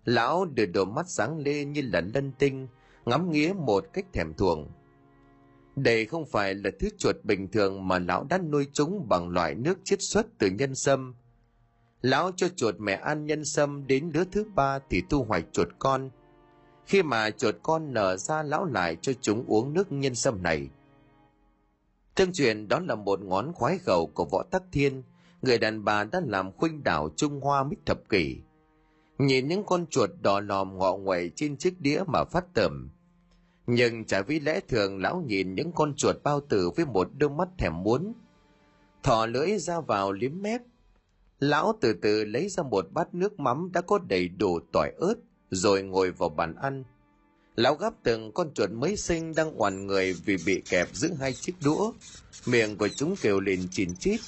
Lão đưa đôi mắt sáng lên như là lân tinh, ngắm nghía một cách thèm thuồng. Đây không phải là thứ chuột bình thường mà lão đã nuôi chúng bằng loại nước chiết xuất từ nhân sâm lão cho chuột mẹ ăn nhân sâm đến đứa thứ ba thì thu hoạch chuột con. Khi mà chuột con nở ra, lão lại cho chúng uống nước nhân sâm này. Tương truyền, đó là một ngón khoái khẩu của võ tắc thiên. Người đàn bà đã làm khuynh đảo trung hoa mít thập kỷ. Nhìn những con chuột đỏ lòm ngọ nguậy trên chiếc đĩa mà phát tởm nhưng chả vì lẽ thường, lão nhìn những con chuột bao tử với một đôi mắt thèm muốn, thò lưỡi ra vào liếm mép lão từ từ lấy ra một bát nước mắm đã có đầy đủ tỏi ớt, rồi ngồi vào bàn ăn. Lão gắp từng con chuột mới sinh đang oằn người vì bị kẹp giữa hai chiếc đũa. Miệng của chúng kêu lên chín chít.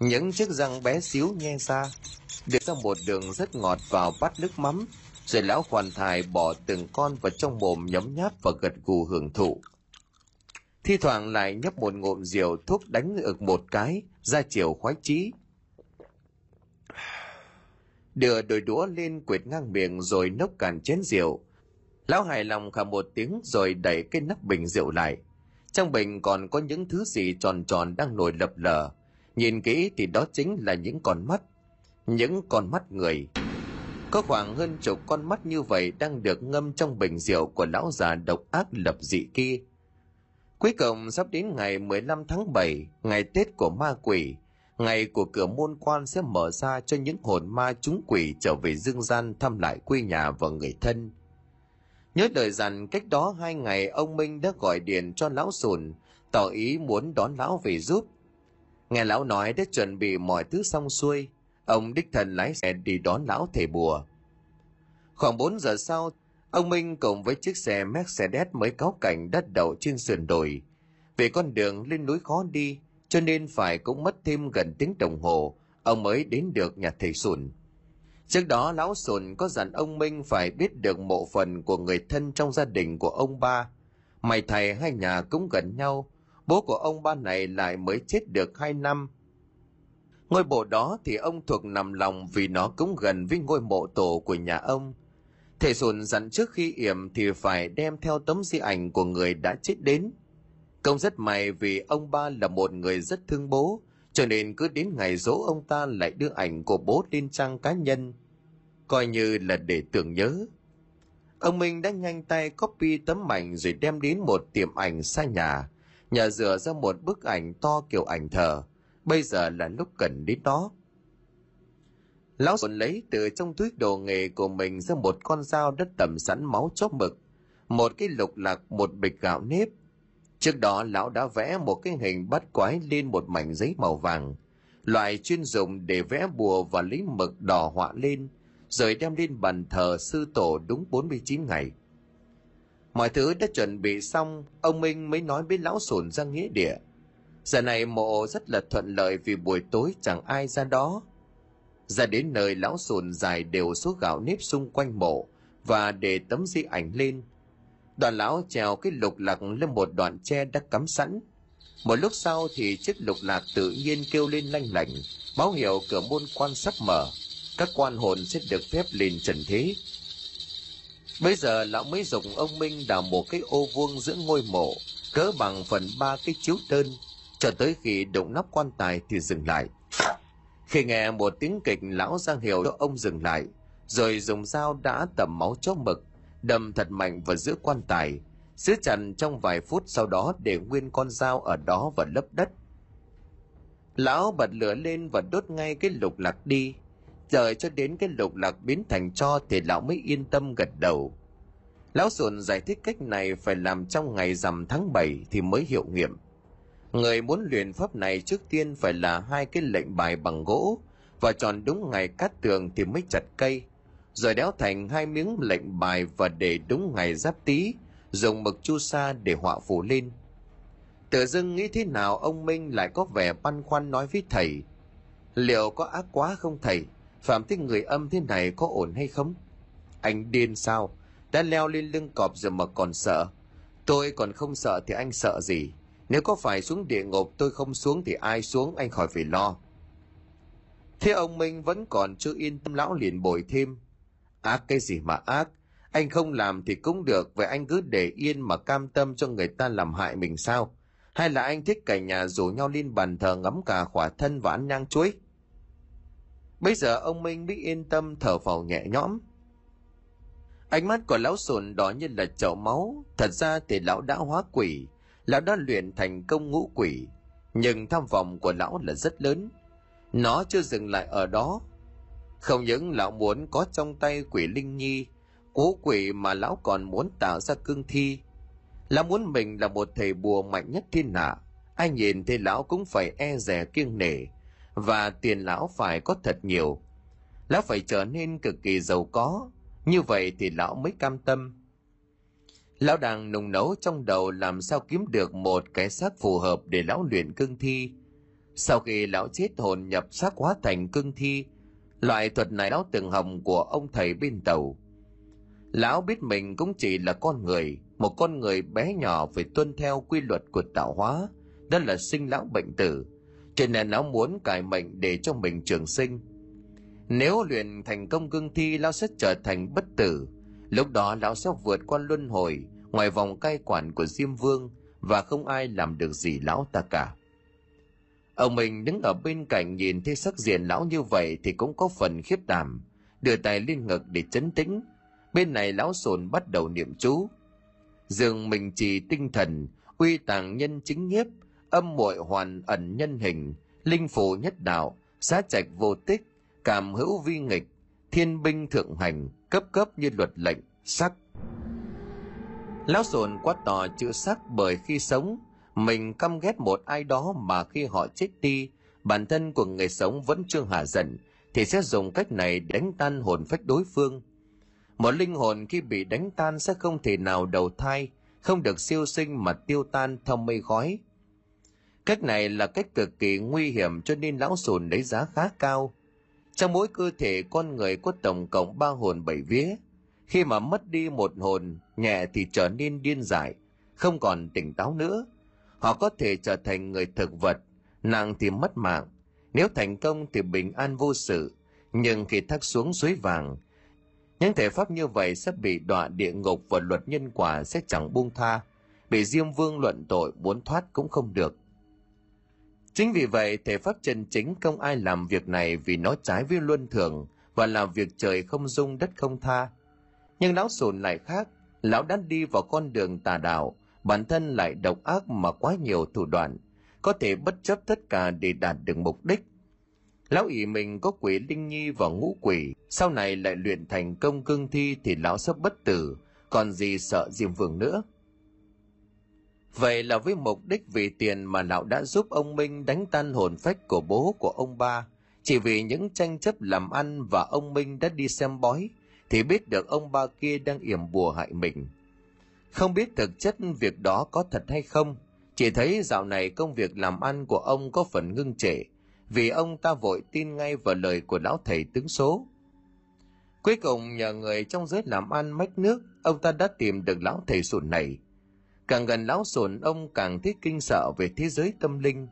Những chiếc răng bé xíu nhe ra đưa ra một đường rất ngọt vào bát nước mắm, rồi lão hoàn thải bỏ từng con vào trong mồm nhấm nháp và gật gù hưởng thụ. Thi thoảng lại nhấp một ngụm rượu thuốc đánh ực một cái, ra chiều khoái chí đưa đôi đũa lên quệt ngang miệng rồi nốc cạn chén rượu. Lão hài lòng khả một tiếng rồi đẩy cái nắp bình rượu lại. Trong bình còn có những thứ gì tròn tròn đang nổi lập lờ. Nhìn kỹ thì đó chính là những con mắt. Những con mắt người. Có khoảng hơn chục con mắt như vậy đang được ngâm trong bình rượu của lão già độc ác lập dị kia. Cuối cùng sắp đến ngày 15 tháng 7, ngày Tết của ma quỷ, ngày của cửa môn quan sẽ mở ra cho những hồn ma chúng quỷ trở về dương gian thăm lại quê nhà và người thân. Nhớ lời dặn cách đó hai ngày ông Minh đã gọi điện cho lão sùn, tỏ ý muốn đón lão về giúp. Nghe lão nói đã chuẩn bị mọi thứ xong xuôi, ông đích thần lái xe đi đón lão thầy bùa. Khoảng 4 giờ sau, ông Minh cùng với chiếc xe Mercedes mới cáo cảnh đất đậu trên sườn đồi. về con đường lên núi khó đi, cho nên phải cũng mất thêm gần tiếng đồng hồ, ông mới đến được nhà thầy sùn. Trước đó lão sùn có dặn ông Minh phải biết được mộ phần của người thân trong gia đình của ông ba. Mày thầy hai nhà cũng gần nhau, bố của ông ba này lại mới chết được hai năm. Ngôi mộ đó thì ông thuộc nằm lòng vì nó cũng gần với ngôi mộ tổ của nhà ông. Thầy sùn dặn trước khi yểm thì phải đem theo tấm di ảnh của người đã chết đến. Công rất may vì ông ba là một người rất thương bố, cho nên cứ đến ngày dỗ ông ta lại đưa ảnh của bố lên trang cá nhân, coi như là để tưởng nhớ. Ông Minh đã nhanh tay copy tấm ảnh rồi đem đến một tiệm ảnh xa nhà, nhà rửa ra một bức ảnh to kiểu ảnh thờ. Bây giờ là lúc cần đến đó. Lão sồn lấy từ trong túi đồ nghề của mình ra một con dao đất tẩm sẵn máu chóp mực, một cái lục lạc, một bịch gạo nếp, Trước đó lão đã vẽ một cái hình bắt quái lên một mảnh giấy màu vàng, loại chuyên dùng để vẽ bùa và lấy mực đỏ họa lên, rồi đem lên bàn thờ sư tổ đúng 49 ngày. Mọi thứ đã chuẩn bị xong, ông Minh mới nói với lão sồn ra nghĩa địa. Giờ này mộ rất là thuận lợi vì buổi tối chẳng ai ra đó. Ra đến nơi lão sồn dài đều số gạo nếp xung quanh mộ và để tấm di ảnh lên – đoàn lão trèo cái lục lạc lên một đoạn tre đã cắm sẵn. Một lúc sau thì chiếc lục lạc tự nhiên kêu lên lanh lảnh, báo hiệu cửa môn quan sắp mở. Các quan hồn sẽ được phép lên trần thế. Bây giờ lão mới dùng ông minh đào một cái ô vuông giữa ngôi mộ, cỡ bằng phần ba cái chiếu đơn. Cho tới khi đụng nắp quan tài thì dừng lại. Khi nghe một tiếng kịch, lão giang hiệu cho ông dừng lại, rồi dùng dao đã tẩm máu chó mực đâm thật mạnh vào giữa quan tài giữ chặt trong vài phút sau đó để nguyên con dao ở đó và lấp đất. Lão bật lửa lên và đốt ngay cái lục lạc đi. Chờ cho đến cái lục lạc biến thành cho thì lão mới yên tâm gật đầu. Lão sùn giải thích cách này phải làm trong ngày rằm tháng 7 thì mới hiệu nghiệm. Người muốn luyện pháp này trước tiên phải là hai cái lệnh bài bằng gỗ và chọn đúng ngày cắt tường thì mới chặt cây rồi đéo thành hai miếng lệnh bài và để đúng ngày giáp tý, dùng mực chu sa để họa phủ lên. Tự dưng nghĩ thế nào ông minh lại có vẻ băn khoăn nói với thầy, liệu có ác quá không thầy? Phạm thích người âm thế này có ổn hay không? Anh điên sao? Đã leo lên lưng cọp rồi mà còn sợ. Tôi còn không sợ thì anh sợ gì? Nếu có phải xuống địa ngục tôi không xuống thì ai xuống anh khỏi phải lo. Thế ông minh vẫn còn chưa yên tâm lão liền bồi thêm. Ác cái gì mà ác? Anh không làm thì cũng được, vậy anh cứ để yên mà cam tâm cho người ta làm hại mình sao? Hay là anh thích cả nhà rủ nhau lên bàn thờ ngắm cả khỏa thân và ăn nhang chuối? Bây giờ ông Minh mới yên tâm thở phào nhẹ nhõm. Ánh mắt của lão sồn đỏ như là chậu máu. Thật ra thì lão đã hóa quỷ. Lão đã luyện thành công ngũ quỷ. Nhưng tham vọng của lão là rất lớn. Nó chưa dừng lại ở đó không những lão muốn có trong tay quỷ linh nhi, cố quỷ mà lão còn muốn tạo ra cương thi. Lão muốn mình là một thầy bùa mạnh nhất thiên hạ. Ai nhìn thì lão cũng phải e rè kiêng nể. và tiền lão phải có thật nhiều. Lão phải trở nên cực kỳ giàu có, như vậy thì lão mới cam tâm. Lão đang nung nấu trong đầu làm sao kiếm được một cái xác phù hợp để lão luyện cương thi. Sau khi lão chết hồn nhập xác hóa thành cương thi, loại thuật này lão từng hồng của ông thầy bên tàu. Lão biết mình cũng chỉ là con người, một con người bé nhỏ phải tuân theo quy luật của tạo hóa, đó là sinh lão bệnh tử. Cho nên lão muốn cải mệnh để cho mình trường sinh. Nếu luyện thành công cương thi, lão sẽ trở thành bất tử. Lúc đó lão sẽ vượt qua luân hồi, ngoài vòng cai quản của Diêm Vương và không ai làm được gì lão ta cả. Ông mình đứng ở bên cạnh nhìn thấy sắc diện lão như vậy thì cũng có phần khiếp đảm, đưa tay lên ngực để chấn tĩnh. Bên này lão sồn bắt đầu niệm chú. Dường mình trì tinh thần, uy tàng nhân chính nhiếp, âm muội hoàn ẩn nhân hình, linh phù nhất đạo, xá trạch vô tích, cảm hữu vi nghịch, thiên binh thượng hành, cấp cấp như luật lệnh, sắc. Lão sồn quát to chữ sắc bởi khi sống, mình căm ghét một ai đó mà khi họ chết đi, bản thân của người sống vẫn chưa hạ giận, thì sẽ dùng cách này đánh tan hồn phách đối phương. Một linh hồn khi bị đánh tan sẽ không thể nào đầu thai, không được siêu sinh mà tiêu tan theo mây khói. Cách này là cách cực kỳ nguy hiểm cho nên lão sùn lấy giá khá cao. Trong mỗi cơ thể con người có tổng cộng ba hồn bảy vía. Khi mà mất đi một hồn, nhẹ thì trở nên điên dại, không còn tỉnh táo nữa. Họ có thể trở thành người thực vật, nặng thì mất mạng. Nếu thành công thì bình an vô sự, nhưng khi thắt xuống suối vàng, những thể pháp như vậy sẽ bị đọa địa ngục và luật nhân quả sẽ chẳng buông tha. Bị Diêm Vương luận tội muốn thoát cũng không được. Chính vì vậy, thể pháp chân chính không ai làm việc này vì nó trái với luân thường và làm việc trời không dung đất không tha. Nhưng lão sồn lại khác, lão đã đi vào con đường tà đạo, bản thân lại độc ác mà quá nhiều thủ đoạn, có thể bất chấp tất cả để đạt được mục đích. Lão ỷ mình có quỷ linh nhi và ngũ quỷ, sau này lại luyện thành công cương thi thì lão sắp bất tử, còn gì sợ Diêm Vương nữa. Vậy là với mục đích vì tiền mà lão đã giúp ông Minh đánh tan hồn phách của bố của ông ba, chỉ vì những tranh chấp làm ăn và ông Minh đã đi xem bói, thì biết được ông ba kia đang yểm bùa hại mình. Không biết thực chất việc đó có thật hay không, chỉ thấy dạo này công việc làm ăn của ông có phần ngưng trệ, vì ông ta vội tin ngay vào lời của lão thầy tướng số. Cuối cùng nhờ người trong giới làm ăn mách nước, ông ta đã tìm được lão thầy sùn này. Càng gần lão sùn ông càng thấy kinh sợ về thế giới tâm linh,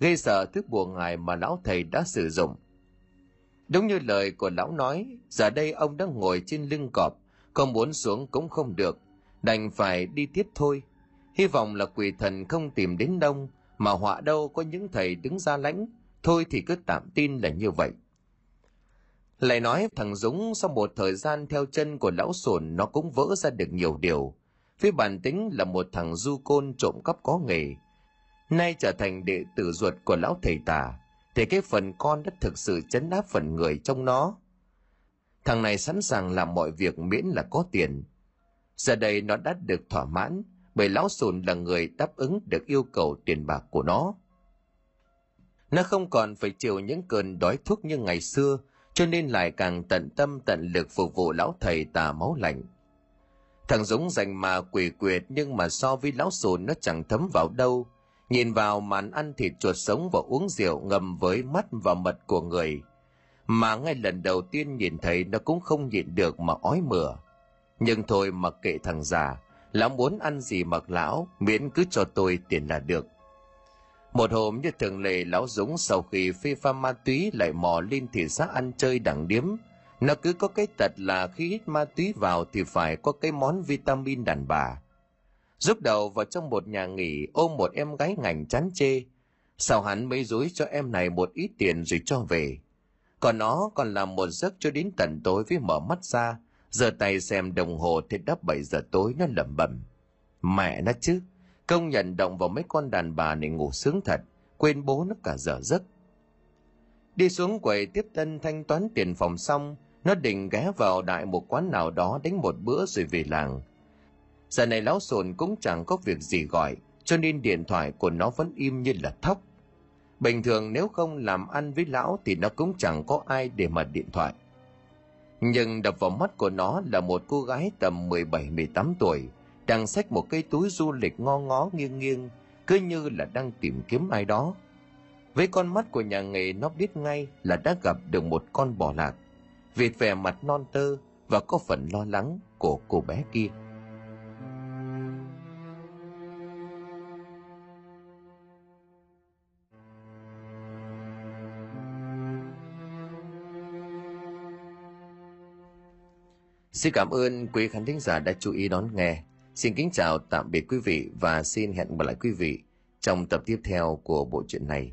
gây sợ thứ bùa ngài mà lão thầy đã sử dụng. Đúng như lời của lão nói, giờ đây ông đang ngồi trên lưng cọp, không muốn xuống cũng không được, đành phải đi tiếp thôi. Hy vọng là quỷ thần không tìm đến đông, mà họa đâu có những thầy đứng ra lãnh, thôi thì cứ tạm tin là như vậy. Lại nói thằng Dũng sau một thời gian theo chân của lão sồn nó cũng vỡ ra được nhiều điều. Phía bản tính là một thằng du côn trộm cắp có nghề. Nay trở thành đệ tử ruột của lão thầy tà, thì cái phần con đã thực sự chấn áp phần người trong nó. Thằng này sẵn sàng làm mọi việc miễn là có tiền. Giờ đây nó đã được thỏa mãn bởi lão sùn là người đáp ứng được yêu cầu tiền bạc của nó. Nó không còn phải chịu những cơn đói thuốc như ngày xưa, cho nên lại càng tận tâm tận lực phục vụ lão thầy tà máu lạnh. Thằng Dũng dành mà quỷ quyệt nhưng mà so với lão sùn nó chẳng thấm vào đâu. Nhìn vào màn ăn thịt chuột sống và uống rượu ngầm với mắt và mật của người. Mà ngay lần đầu tiên nhìn thấy nó cũng không nhịn được mà ói mửa. Nhưng thôi mặc kệ thằng già, lão muốn ăn gì mặc lão, miễn cứ cho tôi tiền là được. Một hôm như thường lệ lão Dũng sau khi phê pha ma túy lại mò lên thị xã ăn chơi đẳng điếm. Nó cứ có cái tật là khi hít ma túy vào thì phải có cái món vitamin đàn bà. Giúp đầu vào trong một nhà nghỉ ôm một em gái ngành chán chê. Sao hắn mới dối cho em này một ít tiền rồi cho về. Còn nó còn làm một giấc cho đến tận tối với mở mắt ra, giờ tay xem đồng hồ thì đắp 7 giờ tối nó lẩm bẩm. Mẹ nó chứ, Công nhận động vào mấy con đàn bà này ngủ sướng thật, quên bố nó cả giờ giấc. Đi xuống quầy tiếp tân thanh toán tiền phòng xong, nó định ghé vào đại một quán nào đó đánh một bữa rồi về làng. Giờ này lão sồn cũng chẳng có việc gì gọi, cho nên điện thoại của nó vẫn im như là thóc. Bình thường nếu không làm ăn với lão thì nó cũng chẳng có ai để mà điện thoại. Nhưng đập vào mắt của nó là một cô gái tầm 17-18 tuổi, đang xách một cây túi du lịch ngo ngó nghiêng nghiêng, cứ như là đang tìm kiếm ai đó. Với con mắt của nhà nghề nó biết ngay là đã gặp được một con bò lạc, vì vẻ mặt non tơ và có phần lo lắng của cô bé kia. Xin cảm ơn quý khán thính giả đã chú ý đón nghe. Xin kính chào tạm biệt quý vị và xin hẹn gặp lại quý vị trong tập tiếp theo của bộ truyện này.